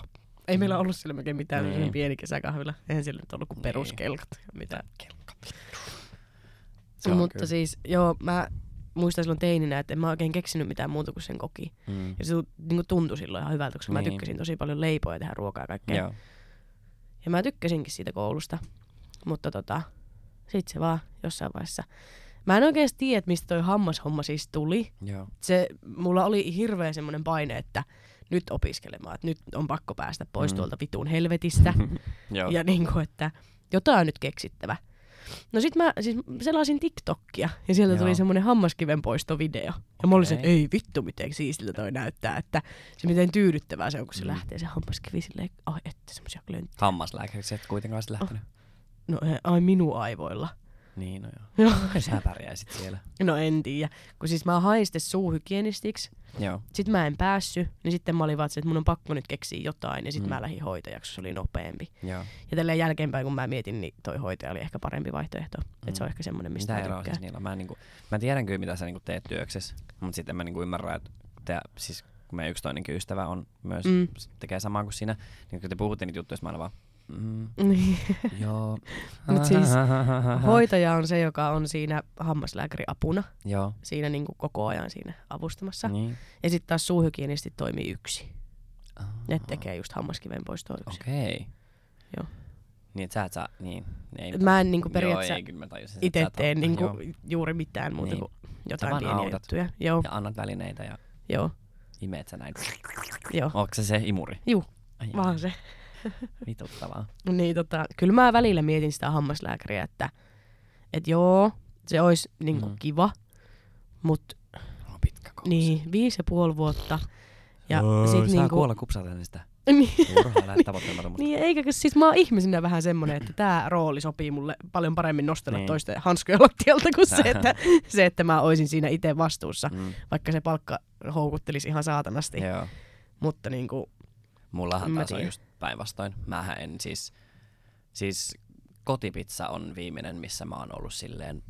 Ei meillä ollut sillä melkein mitään Niin. niin. pieni kesäkahvila. Eihän sillä nyt ollut kuin Niin. peruskelkat ja mitään. Se on Mutta kyllä. siis, joo, mä muistan silloin teininä, että en mä oikein keksinyt mitään muuta kuin sen koki. Mm. Ja se niin tuntui silloin ihan hyvältä, koska niin. mä Niin. tykkäsin tosi paljon leipoa ja tehdä ruokaa ja kaikkea. Joo. Ja mä tykkäsinkin siitä koulusta. Mutta tota, sit se vaan jossain vaiheessa. Mä en oikein tiedä, että mistä toi hammashomma siis tuli. Joo. Se, mulla oli hirveä semmoinen paine, että nyt opiskelemaan, että nyt on pakko päästä pois Mm. tuolta vitun helvetistä. Ja niin kuin, että jotain on nyt keksittävä. No sit mä siis selasin TikTokia ja sieltä Joo. tuli semmoinen hammaskiven poistovideo. Ja mä olisin, että ei vittu miten siistiltä toi näyttää, että se miten tyydyttävää se on, kun se Mm. lähtee se hammaskivi silleen, ai että semmosia klönttejä. Hammaslääkäriksi et kuitenkaan olisi lähtenyt. No eh, ai minun aivoilla. Niin, no joo. Joo. Sä pärjäisit siellä. No en tiedä. Kun siis mä hain sitten suuhygienistiksi, Joo. sit mä en päässyt, niin sitten mä olin vaan, että mun on pakko nyt keksiä jotain, ja sitten Mm. mä lähdin hoitajaksi, se oli nopeampi. Joo. Ja tälleen jälkeenpäin, kun mä mietin, niin toi hoitaja oli ehkä parempi vaihtoehto. Mm. Että se on ehkä semmoinen, mistä Mitä mä tykkään. siis niillä? Mä, en niinku, mä tiedän kyllä, mitä sä niinku teet työksessä, mutta sitten mä niinku ymmärrän, että te, siis kun meidän yksi toinenkin ystävä on myös, Mm. mm. tekee samaa kuin sinä, niin kun te puhutte niitä juttuja, mä aina vaan, mm, Niin. joo. Mut siis Hoitaja on se, joka on siinä hammaslääkäri apuna, Joo, siinä niin kuin koko ajan siinä avustamassa. niin. Ja sitten taas suuhygienistit toimii yksi. Ne Aha. tekee just hammaskiven poistoa yksin. Okei. Okay. Joo. Niin, sä et saa, niin. Ei, Mä en niin kuin Joo, periaatteessa itse tee niin kuin juuri mitään muuta Niin. kuin jotain pieniä autat. juttuja. Joo, Ja annat välineitä ja joo, imeet sä näin. joo. Onko se se imuri? Juu, Ai, vaan se. Vituttavaa. Niin tota, kyllä mä välillä mietin sitä hammaslääkäriä, että et joo, se olisi niin kuin Mm. kiva, mutta On pitkä koulutus. niin, viisi ja puoli vuotta. Ja Oi, sit saa niinku, kuolla kupsatellen sitä. niin. Niin, eikä siis mä oon ihmisenä vähän semmonen, että tämä rooli sopii mulle paljon paremmin nostella Niin. toisten hanskoja lattialta kuin se että, se, että mä oisin siinä itse vastuussa. Mm, Vaikka se palkka houkuttelisi ihan saatanasti. joo. Mutta niin kuin, Mullahan taas on just päinvastoin. Mähän en siis, siis kotipizza on viimeinen, missä mä oon ollut silleen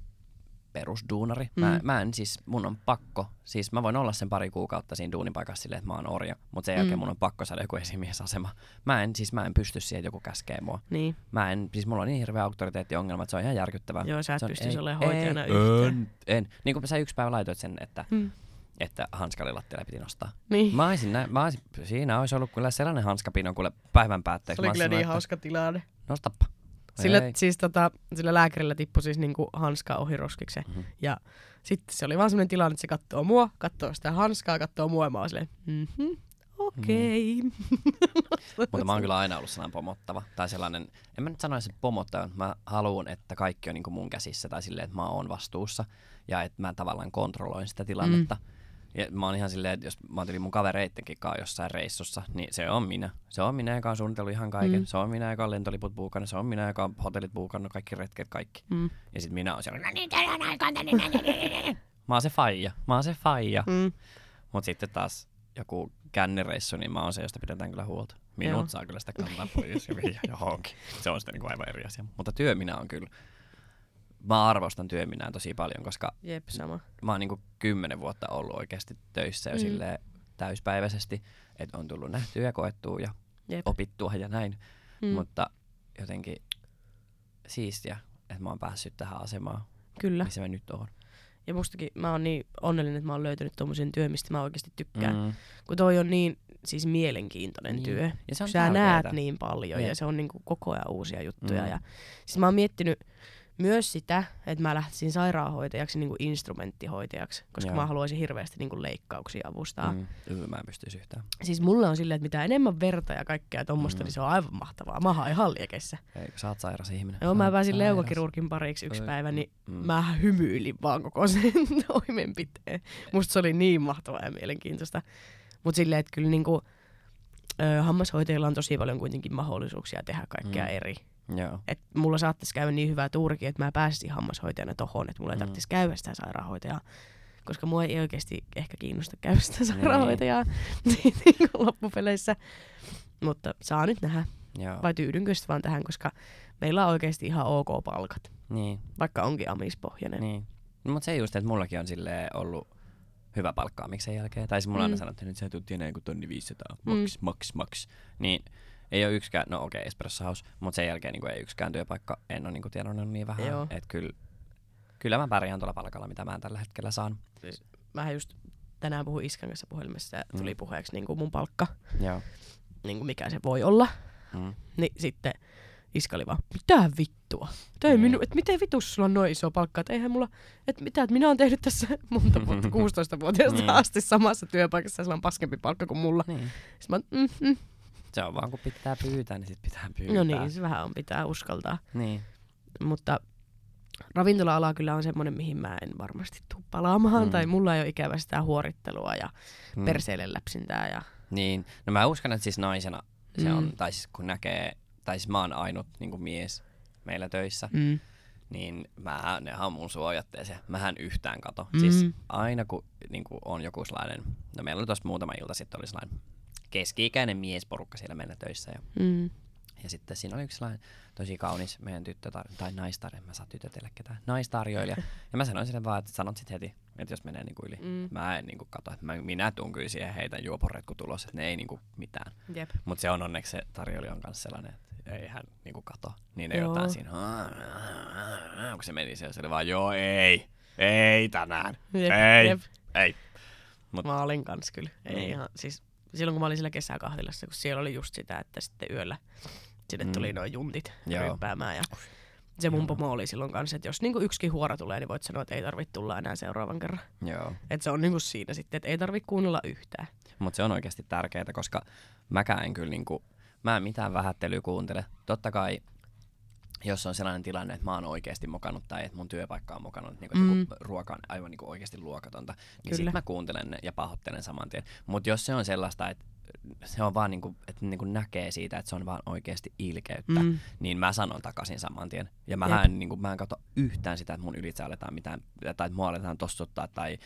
perusduunari. Mm. Mä, Mm. mä en siis, mun on pakko, siis mä voin olla sen pari kuukautta siinä duunipaikassa silleen, että mä oon orja, mutta sen jälkeen Mm. mun on pakko saada joku esimiesasema. Mä en, siis mä en pysty siihen, että joku käskee mua. niin, Mä en, siis mulla on niin hirveä auktoriteettiongelma, että se on ihan järkyttävää. joo, sä et Se on- pystyisi olemaan hoitajana ei, yhtään. En, en. Niin kuin sä yksi päivä laitoit sen, että, Mm. Että hanskalilattialle piti nostaa. Niin. Mä olisin, nä- mä olisin, siinä olisi ollut kyllä sellainen hanskapino kuule päivän päätteeksi. se oli kyllä niin hauska tilanne. Nostappa. Sillä, Ei. siis tota, sillä lääkärillä tippui siis niinku hanskaa ohi roskiksen. Mhm. Ja sitten se oli vaan semmoinen tilanne, että se katsoo mua, katsoo sitä hanskaa, katsoo mua ja mä oon silleen, mhm, okei. Mutta mä oon kyllä aina ollut sellainen pomottava. Tai sellainen, en mä nyt sanoisi, että pomottava, mutta mä haluan, että kaikki on niin kuin mun käsissä. Tai silleen, että mä oon vastuussa. Ja että mä tavallaan kontrolloin sitä tilannetta. Mm. Ja mä oon ihan silleen, että jos mä oon mun kavereittenkin kanssa jossain reissussa, niin se on minä. Se on minä, joka on suunnitellut ihan kaiken. Mm. Se on minä, joka on lentoliput buukannut. Se on minä, joka on hotellit buukannut, kaikki retket, kaikki. Mm. Ja sit minä oon siellä, no niin, näin." Mä oon se faija. Mä oon se faija. Mm. Mut sitten taas joku kännireissu, niin mä oon se, josta pidetään kyllä huolta. Minut Joo. saa kyllä sitä kantaa pois ja johonkin. Se on sitten niinku aivan eri asia. Mutta työminä on kyllä, mä arvostan työminää tosi paljon, koska Jep, sama. mä oon niinku kymmenen vuotta ollut oikeasti töissä jo Mm. silleen täyspäiväisesti, että on tullut nähtyä ja koettua ja Jep. opittua ja näin. Mm. Mutta jotenkin siistiä, että mä oon päässyt tähän asemaan, Kyllä. missä mä nyt oon. Ja mustakin mä oon niin onnellinen, että mä oon löytänyt tommosen työn, mistä mä oikeasti tykkään. Mm. Kun toi on niin siis mielenkiintoinen Niin. työ. Ja se on Sä näet niin paljon Jep. ja se on niinku koko ajan uusia juttuja. Mm. Ja, siis mä oon miettinyt myös sitä, että mä lähtisin sairaanhoitajaksi, niinku instrumenttihoitajaksi, koska Joo. mä haluaisin hirveästi niinku leikkauksia avustaa. Mm. Mä en pystyisi yhtään. Siis mulla on silleen, että mitä enemmän verta ja kaikkea tommosta, Mm. niin se on aivan mahtavaa. Mä oon ihan liekeissä. Eikö sä oot sairas ihminen? Joo, mä pääsin sairas. leukokirurgin pariksi yksi päivä, niin Mm. mä hymyilin vaan koko sen toimenpiteen. Musta se oli niin mahtavaa ja mielenkiintoista. Mutta silleen, että kyllä niinku, ö, hammashoitajilla on tosi paljon kuitenkin mahdollisuuksia tehdä kaikkea Mm. eri. Joo. Et mulla saattaisi käydä niin hyvä tuurikin, että mä pääsisin hammashoitajana tohon, että mulla ei Mm. tarvitsisi käydä sitä sairaanhoitajaa. Koska mua ei oikeasti ehkä kiinnosta käydä sitä sairaanhoitajaa niin. loppupeleissä. Mutta saa nyt nähdä. Joo. Vai tyydynkö sitten vaan tähän, koska meillä on oikeasti ihan ok palkat, Niin. vaikka onkin amispohjainen. Niin. No, mutta se just, että mullakin on silleen ollut hyvä palkkaa miksen jälkeen. Tai siis mulla mm. Mm. sanottiin, että sä tulet enää kuin tonni 500. Mm. Maks, mm. maks, maks. Niin ei ole yksikään, no okei, okay, Espresso House, mutta sen jälkeen niin ei yksikään työpaikka, en ole niin tiedonnut niin vähän. Joo. Että kyllä, kyllä mä pärjään tuolla palkalla, mitä mä tällä hetkellä saan. Mä just tänään puhuin Iskan kanssa puhelimessa ja tuli Mm. puheeksi niin kuin mun palkka, Joo. niin kuin mikä se voi olla. Mm. Niin sitten Iska oli vaan, mitä vittua? Ei Niin. minu, et miten vitus sulla on noin iso palkka? Et eihän mulla, et mitä, et minä oon tehnyt tässä monta vuotta, 16-vuotiaasta Niin. asti samassa työpaikassa ja sillä on paskempi palkka kuin mulla. Niin. Sitten mä, mm, mm. Se on vaan, kun pitää pyytää, niin sit pitää pyytää. No niin, se vähän on, pitää uskaltaa. Niin. Mutta ravintola-ala kyllä on semmoinen, mihin mä en varmasti tuu palaamaan. Mm. Tai mulla ei ole ikävä sitä huorittelua ja Mm. perseille läpsintää. Ja... Niin. No mä uskon, että siis naisena se Mm. on, tai siis kun näkee, tai siis mä oon ainut niin mies meillä töissä, Mm. niin mä, nehän on mun suojatteeseen. Mähän yhtään kato. Mm. Siis aina kun niin kuin on joku sellainen, no meillä oli tuossa muutama ilta sitten oli sellainen keski-ikäinen miesporukka siellä meillä töissä. Ja, Mm. ja sitten siinä oli yksi sellainen tosi kaunis meidän tyttötar- tai naistar, en mä saa tytötellä ketään, naistarjoilija. ja mä sanoin sille vaan, että sanot sit heti, että jos menee niinku yli. Mm. Mä en niinku kato, että mä, minä tuun kyllä siihen heitän juoporetku tulos, että ne ei niinku mitään. Jep. Mutta se on onneksi se tarjoilija on kanssa sellainen, että ei hän niinku kato. Niin ei jotain siinä, kun se meni siellä, se oli vaan, joo ei, ei tänään, Jep, ei, jep. ei. Mut- Mä olin kans kyllä. Ei Niin. ihan, siis, silloin kun mä olin siellä kesäkahvilassa, kun siellä oli just sitä, että sitten yöllä sinne Mm. tuli noin juntit Joo. ryppäämään. Ja se mun pomo oli silloin kanssa, että jos niinku yksikin huora tulee, niin voit sanoa, että ei tarvitse tulla enää seuraavan kerran. Joo. Et se on niinku siinä sitten, että ei tarvitse kuunnella yhtään. Mutta se on oikeasti tärkeää, koska mäkään en kyllä niinku, mä en mitään vähättelyä kuuntele. Totta kai, jos on sellainen tilanne, että mä oon oikeasti mokannut tai että mun työpaikka on mokannut, niin Mm. mm. ruoka on aivan niinku oikeasti luokatonta, niin Kyllä. sit mä kuuntelen ne ja pahoittelen saman tien. Mutta jos se on sellaista, että se on vaan niinku, että niinku näkee siitä, että se on vaan oikeasti ilkeyttä, Mm. niin mä sanon takaisin saman tien. Ja mä en, niin mä en katso yhtään sitä, että mun ylitse aletaan mitään, tai että mua aletaan tossuttaa tai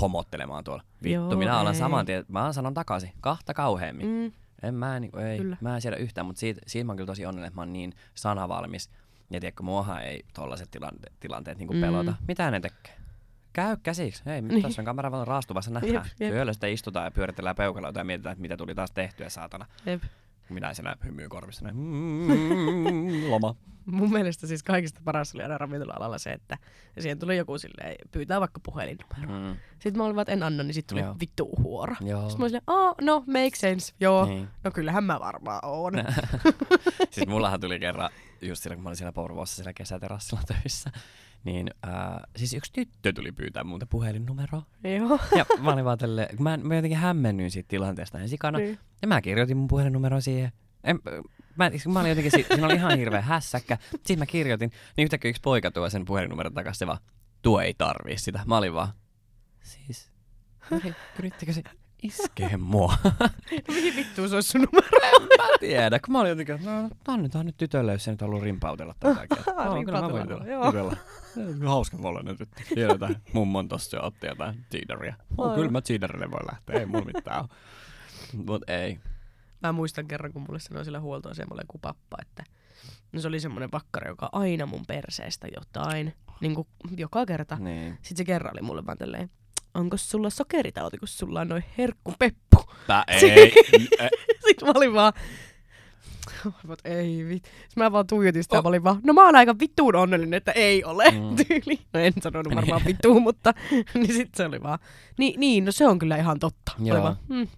homottelemaan tuolla. Vittu, Joo, minä ei. saman tien, mä sanon takaisin, kahta kauheammin. Mm. Mm. En mä, niin, ei, Kyllä. mä en siedä yhtään, mutta siitä, siitä mä oon kyllä tosi onnellinen, että mä oon niin sanavalmis. Ja tiedätkö, muahan ei tollaset tilante- tilanteet niin Mm. pelota. Mitä ne tekee? Käy käsiksi. Hei, Niin. tässä on kamera vaan raastuvassa nähdään. Yöllä sitten istutaan ja pyöritellään peukaloita ja mietitään, että mitä tuli taas tehtyä, saatana. Jep. Minä siellä hymyy korvissa näin. Mm, loma. Mun mielestä siis kaikista paras oli aina ravintola-alalla se, että siihen tuli joku silleen, pyytää vaikka puhelinnumero. Mm, Sitten mä olin vaan, että en anna, niin sitten tuli Joo. vittu huora. joo. Sitten mä olin silleen, oh, no, make sense, joo. Niin. No kyllähän mä varmaan oon. siis mullahan tuli kerran, just silloin kun mä olin siellä Porvoossa siellä kesäterassilla töissä, niin äh, siis yksi tyttö tuli pyytää multa puhelinnumeroa. joo. Ja mä olin vaan tälleen, kun mä, mä jotenkin hämmennyin siitä tilanteesta ensin sikana. Niin. Ja mä kirjoitin mun puhelinnumeron siihen. En, mä, mä olin jotenkin, si- siinä oli ihan hirveä hässäkkä. Sitten mä kirjoitin, niin yhtäkkiä yksi poika tuo sen puhelinnumeron takaisin, se vaan, tuo ei tarvii sitä. Mä olin vaan, siis, yri- yrittikö se iskee mua? No mihin vittuun se olisi sun numero? mä tiedä, kun mä olin jotenkin, että no annetaan nyt tytölle, jos se nyt haluaa rimpautella tätä. No, kyllä mä voin joo. Jutella. Hauska mollinen tyttö. Tiedetään, mummon tossa jo otti jotain Aivan. kyllä mä cheederille voi lähteä, ei mulla mitään. Mut ei. Mä muistan kerran, kun mulle sanoi sillä huoltoasemalla joku pappa, että no se oli semmoinen vakkari, joka aina mun perseestä jotain, niin kuin joka kerta. Niin. Sitten se kerran oli mulle vaan tälleen, onko sulla sokeritauti, kun sulla on noin herkkupeppu? Tää ei. Sitten mä olin vaan, Mut ei vit. Sitten mä vaan tuijotin sitä mä olin vaan, no mä oon aika vittuun onnellinen, että ei ole Mm. tyyli. No en sanonut varmaan vittuun, mutta niin sit se oli vaan, niin, niin no se on kyllä ihan totta. Oli Joo. vaan, hmm.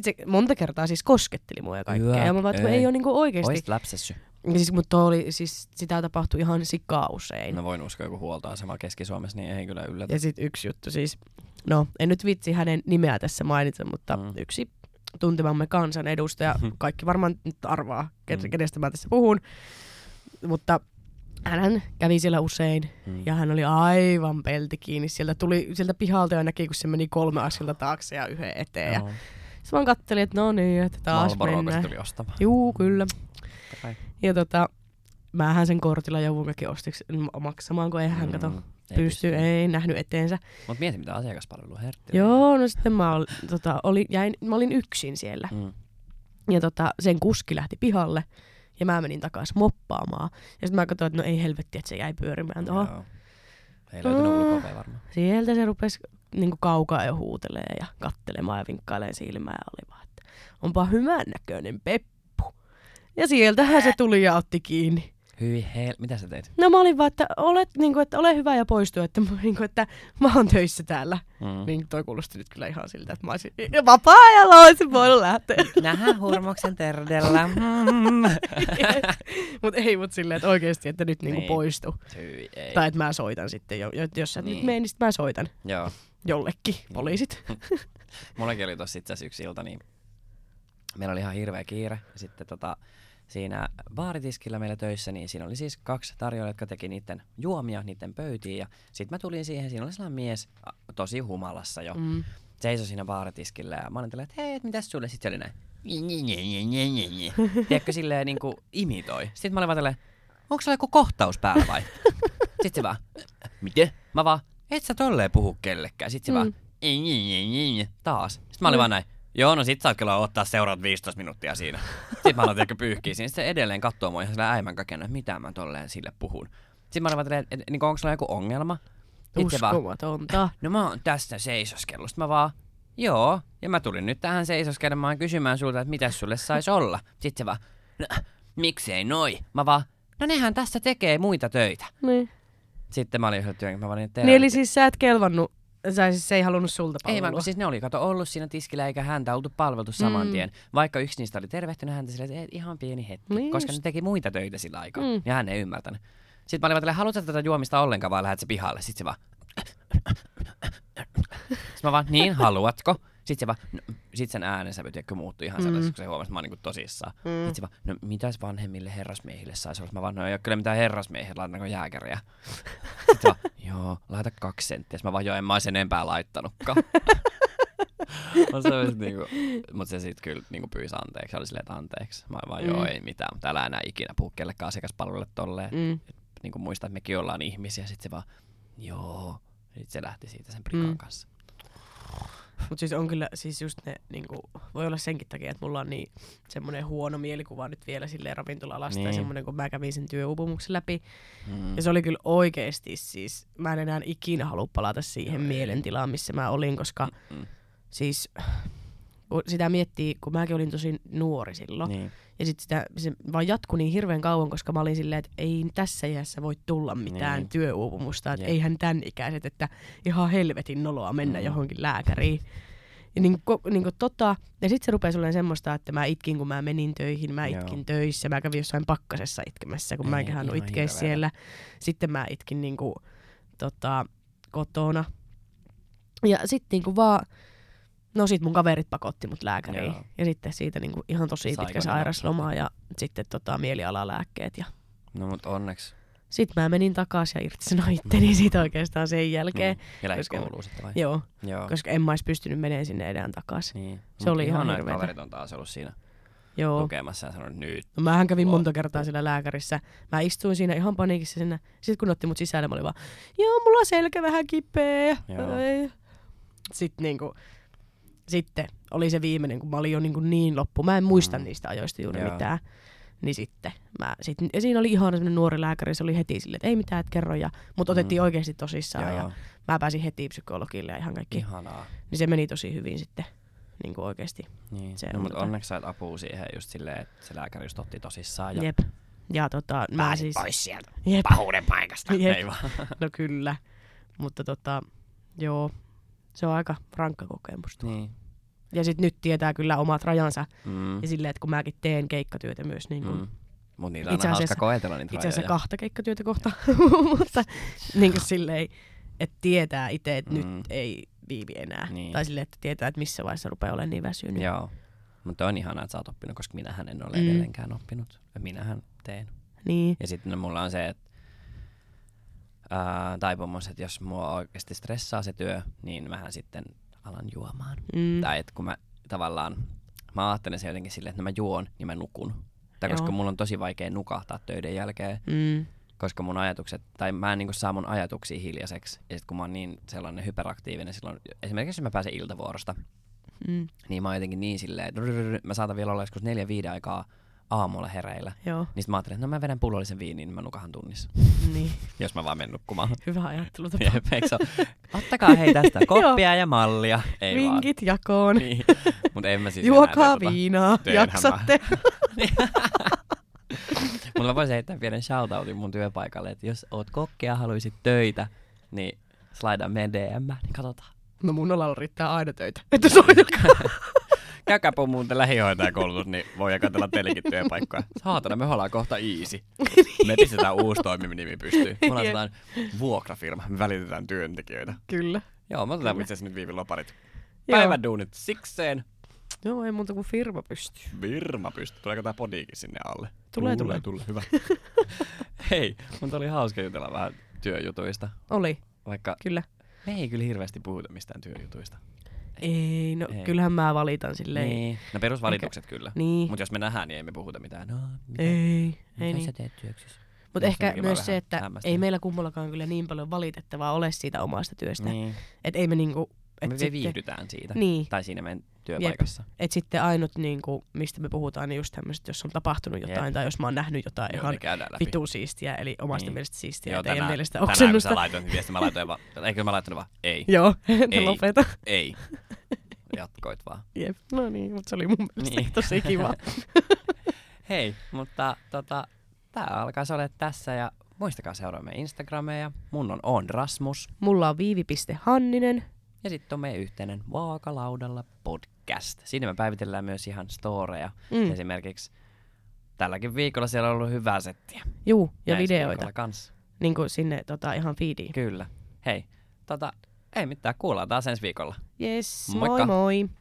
Sitten se monta kertaa siis kosketteli mua ja kaikkea. Hyvä, ja mä vaan, että kun ei. ole niinku oikeesti. Oisit läpsessy. Ja siis, mutta oli, siis sitä tapahtui ihan sikaa usein. Mä voin uskoa joku huoltoasema Keski-Suomessa, niin ei kyllä yllätä. Ja sitten yksi juttu siis, no en nyt vitsi hänen nimeä tässä mainita, mutta Mm. yksi tuntemamme kansanedustaja, kaikki varmaan nyt arvaa, Mm. mm. kenestä mä tässä puhun, mutta hän kävi siellä usein Mm. ja hän oli aivan pelti kiinni. Sieltä, tuli, sieltä pihalta jo näki, kun se meni kolme askelta taakse ja yhden eteen. Ja Joo. Sitten vaan kattelin, että no niin, että taas se mennään. tuli ostamaan. Juu, kyllä. Kai. Ja tota, mähän sen kortilla joudun kaikki ostiksi maksamaan, kun eihän hän kato Mm, ei pysty, ei nähnyt eteensä. Mut mieti mitä asiakaspalvelu hertti. Joo, no sitten mä, ol, tota, oli, jäin, mä olin yksin siellä. Mm. Ja tota, sen kuski lähti pihalle ja mä menin takaisin moppaamaan. Ja sitten mä katsoin, että no ei helvetti, että se jäi pyörimään tuohon. Ei löytynyt ulkopea varmaan. Sieltä se rupesi niin kaukaa jo huutelee ja kattelemaan ja vinkkailee silmää ja oli vaan, että onpa hyvän näköinen peppu. Ja sieltähän se tuli ja otti kiinni. Hyi hel... Mitä sä teit? No mä olin vaan, että, olet, niin kuin, että ole hyvä ja poistu, että, niin kuin, että mä oon töissä täällä. Mm. Niin toi kuulosti nyt kyllä ihan siltä, että mä olisin vapaa-ajalla olisin voinut lähteä. Nähdään hurmoksen terdellä. Mm. mut ei mut silleen, että oikeesti, että nyt niinku Niin. poistu. Hyi ei. Tai että mä soitan sitten, jo, jo- jos sä niin. nyt Niin. mene, niin mä soitan Joo. Jollekin, poliisit. Mullakin oli tossa itse asiassa yksi ilta, niin meillä oli ihan hirveä kiire. Ja sitten tota, siinä baaritiskillä meillä töissä, niin siinä oli siis kaksi tarjoilijaa, jotka teki niiden juomia niiden pöytiin. Ja sitten mä tulin siihen, siinä oli sellainen mies, tosi humalassa jo, Mm. seisoi siinä baaritiskillä ja mä olin tälleen, että hei, et mitäs sulle? Sitten se oli näin. Tiedätkö, silleen niinku imitoi. Sitten mä olin vaan tälleen, onko sulla joku kohtaus päällä vai? Sitten se vaan, miten? Mä vaan, et sä tolleen puhu kellekään. Sitten se Mm. vaan, "Ei, ei, ei, ei, ei." taas. Sitten mä olin Mm. vaan näin, joo no sit saat kyllä ottaa seuraavat 15 minuuttia siinä. Sitten mä aloin ehkä pyyhkiä siinä. Sitten se edelleen katsoo mua ihan sillä äimän kakena, että mitä mä tolleen sille puhun. Sitten mä olin vaan että et, niinku, onko sulla joku ongelma? Sitten se vaan, Uskomatonta. no mä oon tässä seisoskellut. Sitten mä vaan, joo. Ja mä tulin nyt tähän seisoskelemaan kysymään sulta, että mitä sulle sais olla. Sitten se vaan, no, miksei noi? Mä vaan, no nehän tässä tekee muita töitä. Niin. Sitten mä olin työn, mä vaan niin eli siis sä et kelvannut, sä siis se ei halunnut sulta Ei palvelua. vaan, kun siis ne oli kato ollut siinä tiskillä eikä häntä oltu palveltu saman Mm. tien. Vaikka yksi niistä oli tervehtynyt häntä silleen, että "Ei, ihan pieni hetki, Niin koska just. ne teki muita töitä sillä aikaa. Mm. Ja hän ei ymmärtänyt. Sitten mä olin vaan, haluatko tätä juomista ollenkaan vai lähdet se pihalle? Sitten se vaan, Sitten mä vaan, niin haluatko? Sitten se vaan, no, sit sen äänensävy tiedätkö, muuttui ihan sellaiseksi, Mm. kun se huomasi, että mä oon niinku tosissaan. Mm. Sitten se vaan, no mitäs vanhemmille herrasmiehille saisi olla? Mä vaan, no ei ole kyllä mitään herrasmiehiä, laitanko jääkäriä? Sitten se vaan, joo, laita kaksi senttiä. Sitten mä vaan, joo, en mä ois enempää laittanutkaan. On se olisi niinku, mutta se sitten kyllä niinku pyysi anteeksi. Se oli silleen, että anteeksi. Mä vaan, joo, Mm. ei mitään, mutta älä enää ikinä puhu kellekään asiakaspalvelulle tolleen. Mm. Mm. Niinku muista, että mekin ollaan ihmisiä. Sitten se vaan, joo. Sitten se lähti siitä sen prikan Mm. kanssa. Mut siis on kyllä, siis just ne, niinku, voi olla senkin takia, että mulla on niin semmoinen huono mielikuva nyt vielä silleen ravintola-alasta Niin. ja semmoinen, kun mä kävin sen työuupumuksen läpi. Mm. Ja se oli kyllä oikeesti siis, mä en enää ikinä halua palata siihen ei. mielentilaan, missä mä olin, koska Mm. siis kun sitä miettii, kun mäkin olin tosi nuori silloin. Niin. Ja sitten sitä, se vaan jatkui niin hirveän kauan, koska mä olin silleen, että ei tässä iässä voi tulla mitään Niin. työuupumusta. Että eihän tämän ikäiset, että ihan helvetin noloa mennä Mm. johonkin lääkäriin. Ja niin, ko, niin tota, ja sitten se rupesi olemaan semmoista, että mä itkin, kun mä menin töihin, mä Joo. itkin töissä, mä kävin jossain pakkasessa itkemässä, kun mä Ei, enkä halunnut itkeä hirveetä. siellä. Sitten mä itkin niin kuin, tota, kotona. Ja sitten niin vaan, no sit mun kaverit pakotti mut lääkäriin. Joo. Ja sitten siitä niin kuin ihan tosi Saiko pitkä sairasloma ja sitten tota, mielialalääkkeet. Ja No mut onneksi. sitten mä menin takaisin ja irtisanoin itteni siitä oikeastaan sen jälkeen. Niin. Ja lähdit koska- kouluun sitten vai? Joo, Joo. koska en mä olisi pystynyt menemään sinne enää takaisin. Niin. Se oli ihan hirveetä. kaverit on taas ollut siinä Joo. tukemassa ja sanonut nyt. No mähän kävin monta kertaa siellä lääkärissä. Mä istuin siinä ihan paniikissa sinne. Sitten kun otti mut sisälle, mä olin vaan, joo, mulla on selkä vähän kipeä. Joo. Sitten niinku, sitten oli se viimeinen, kun mä olin jo niinku niin loppu. Mä en muista Mm. niistä ajoista juuri Joo. mitään. Niin sitten mä, sit, ja siinä oli ihana semmonen nuori lääkäri, se oli heti silleen, että ei mitään, et kerro. Ja, mut otettiin Mm. oikeasti tosissaan Joo. ja mä pääsin heti psykologille ja ihan kaikki. Ihanaa. Niin se meni tosi hyvin sitten. niin kuin oikeasti. Niin. Se no, on mutta tota- onneksi sait apua siihen just silleen, että se lääkäri just otti tosissaan. Ja Jep. Ja tota, mä pääsit siis... pois sieltä Jep. pahuuden paikasta. Jep. Ei vaan. No kyllä. Mutta tota, joo, se on aika rankka kokemus. tuo. niin. Ja sitten nyt tietää kyllä omat rajansa. Mm. Ja silleen, että kun mäkin teen keikkatyötä myös, niin kuin, Mm. Mut niitä on hauska koetella niitä itse asiassa kahta keikkatyötä kohta, mutta niin kuin silleen, että tietää itse, että Mm. nyt ei viivi enää. Niin. Tai silleen, että tietää, että missä vaiheessa rupeaa olemaan niin väsynyt. Joo. Mutta on ihanaa, että sä oot oppinut, koska minähän en ole Mm. edelleenkään oppinut. Ja minähän teen. Niin, Ja sitten no, mulla on se, että ää, taipumus, että jos mua oikeasti stressaa se työ, niin mähän sitten alan juomaan. mm, Tai että kun mä tavallaan, mä ajattelen se jotenkin silleen, että mä juon, niin mä nukun. Tai koska Joo. mulla on tosi vaikea nukahtaa töiden jälkeen, mm, koska mun ajatukset, tai mä en niinku saa mun ajatuksia hiljaiseksi. Ja sitten kun mä oon niin sellainen hyperaktiivinen silloin, esimerkiksi jos mä pääsen iltavuorosta, mm, niin mä oon jotenkin niin silleen, että mä saatan vielä olla joskus neljä viiden aikaa aamulla hereillä. joo, Niin sit mä ajattelin, että no mä vedän pullollisen viiniin, niin mä nukahan tunnissa. niin. Jos mä vaan menen nukkumaan. Hyvä ole? Ottakaa hei tästä koppia ja mallia. Ei vaan. Vinkit jakoon. Niin. Mutta en mä siis Juokaa tota. viinaa, Teenhän jaksatte. Mutta mä voisin heittää pienen shoutoutin mun työpaikalle, että jos oot kokki ja haluaisit töitä, niin slaidaa meidän DM, niin katsotaan. No mun alalla riittää aina töitä. Että soitakaa. Käykääpä muuten lähihoitajakoulutus, niin voi katsella teillekin työpaikkoja. Saatana, me ollaan kohta easy. Me pistetään uusi toiminimi pystyyn. Me sellainen vuokrafirma, me välitetään työntekijöitä. Kyllä. Joo, me otetaan itse asiassa nyt viivin loparit. Päivän duunit sikseen. Joo, ei muuta kuin firma pystyy. Virma pystyy. Tuleeko tää podiikin sinne alle? Tulee, tulee. tulee. Hyvä. Hei, mun oli hauska jutella vähän työjutuista. Oli, Vaikka kyllä. me ei kyllä hirveästi puhuta mistään työjutuista. Ei, no Ei. kyllähän mä valitan silleen. Niin. No perusvalitukset kyllä. Niin. Mutta jos me nähdään, niin ei me puhuta mitään. No, mitä, Ei, mitä ei sä niin. teet työksessä? Mutta ehkä myös se, että ei meillä kummallakaan kyllä niin paljon valitettavaa ole siitä omasta työstä. Niin. Että ei me niinku... Et Me sitten, viihdytään siitä. Niin, Tai siinä meidän työpaikassa. että sitten ainut niinku, mistä me puhutaan, niin just tämmöiset, jos on tapahtunut jotain Jep. tai jos mä oon nähnyt jotain Joo, ihan vitu siistiä, eli omasta Niin. mielestä siistiä Joo, ja teidän tänään, mielestä tänään kun oksennusta. sä laitoit niin viesti, mä laitoin vaan, eikö mä laittanut vaan, ei, Joo, Ei. lopeta. ei. Jatkoit vaan. Jep. No niin, mutta se oli mun mielestä Niin. tosi kiva. Hei, mutta tota, tää alkaisi olla tässä ja muistakaa seuraa meidän Instagrameja. Mun on on Rasmus Mulla on viivi.hanninen. ja sitten on meidän yhteinen Vaakalaudalla podcast. Siinä me päivitellään myös ihan storeja. Mm. Esimerkiksi tälläkin viikolla siellä on ollut hyvää settiä. Juu, ja ensi videoita. Kans. Niin kuin sinne tota, ihan feediin. Kyllä. Hei, tota, ei mitään, kuullaan taas ensi viikolla. Yes, Moikka. moi moi.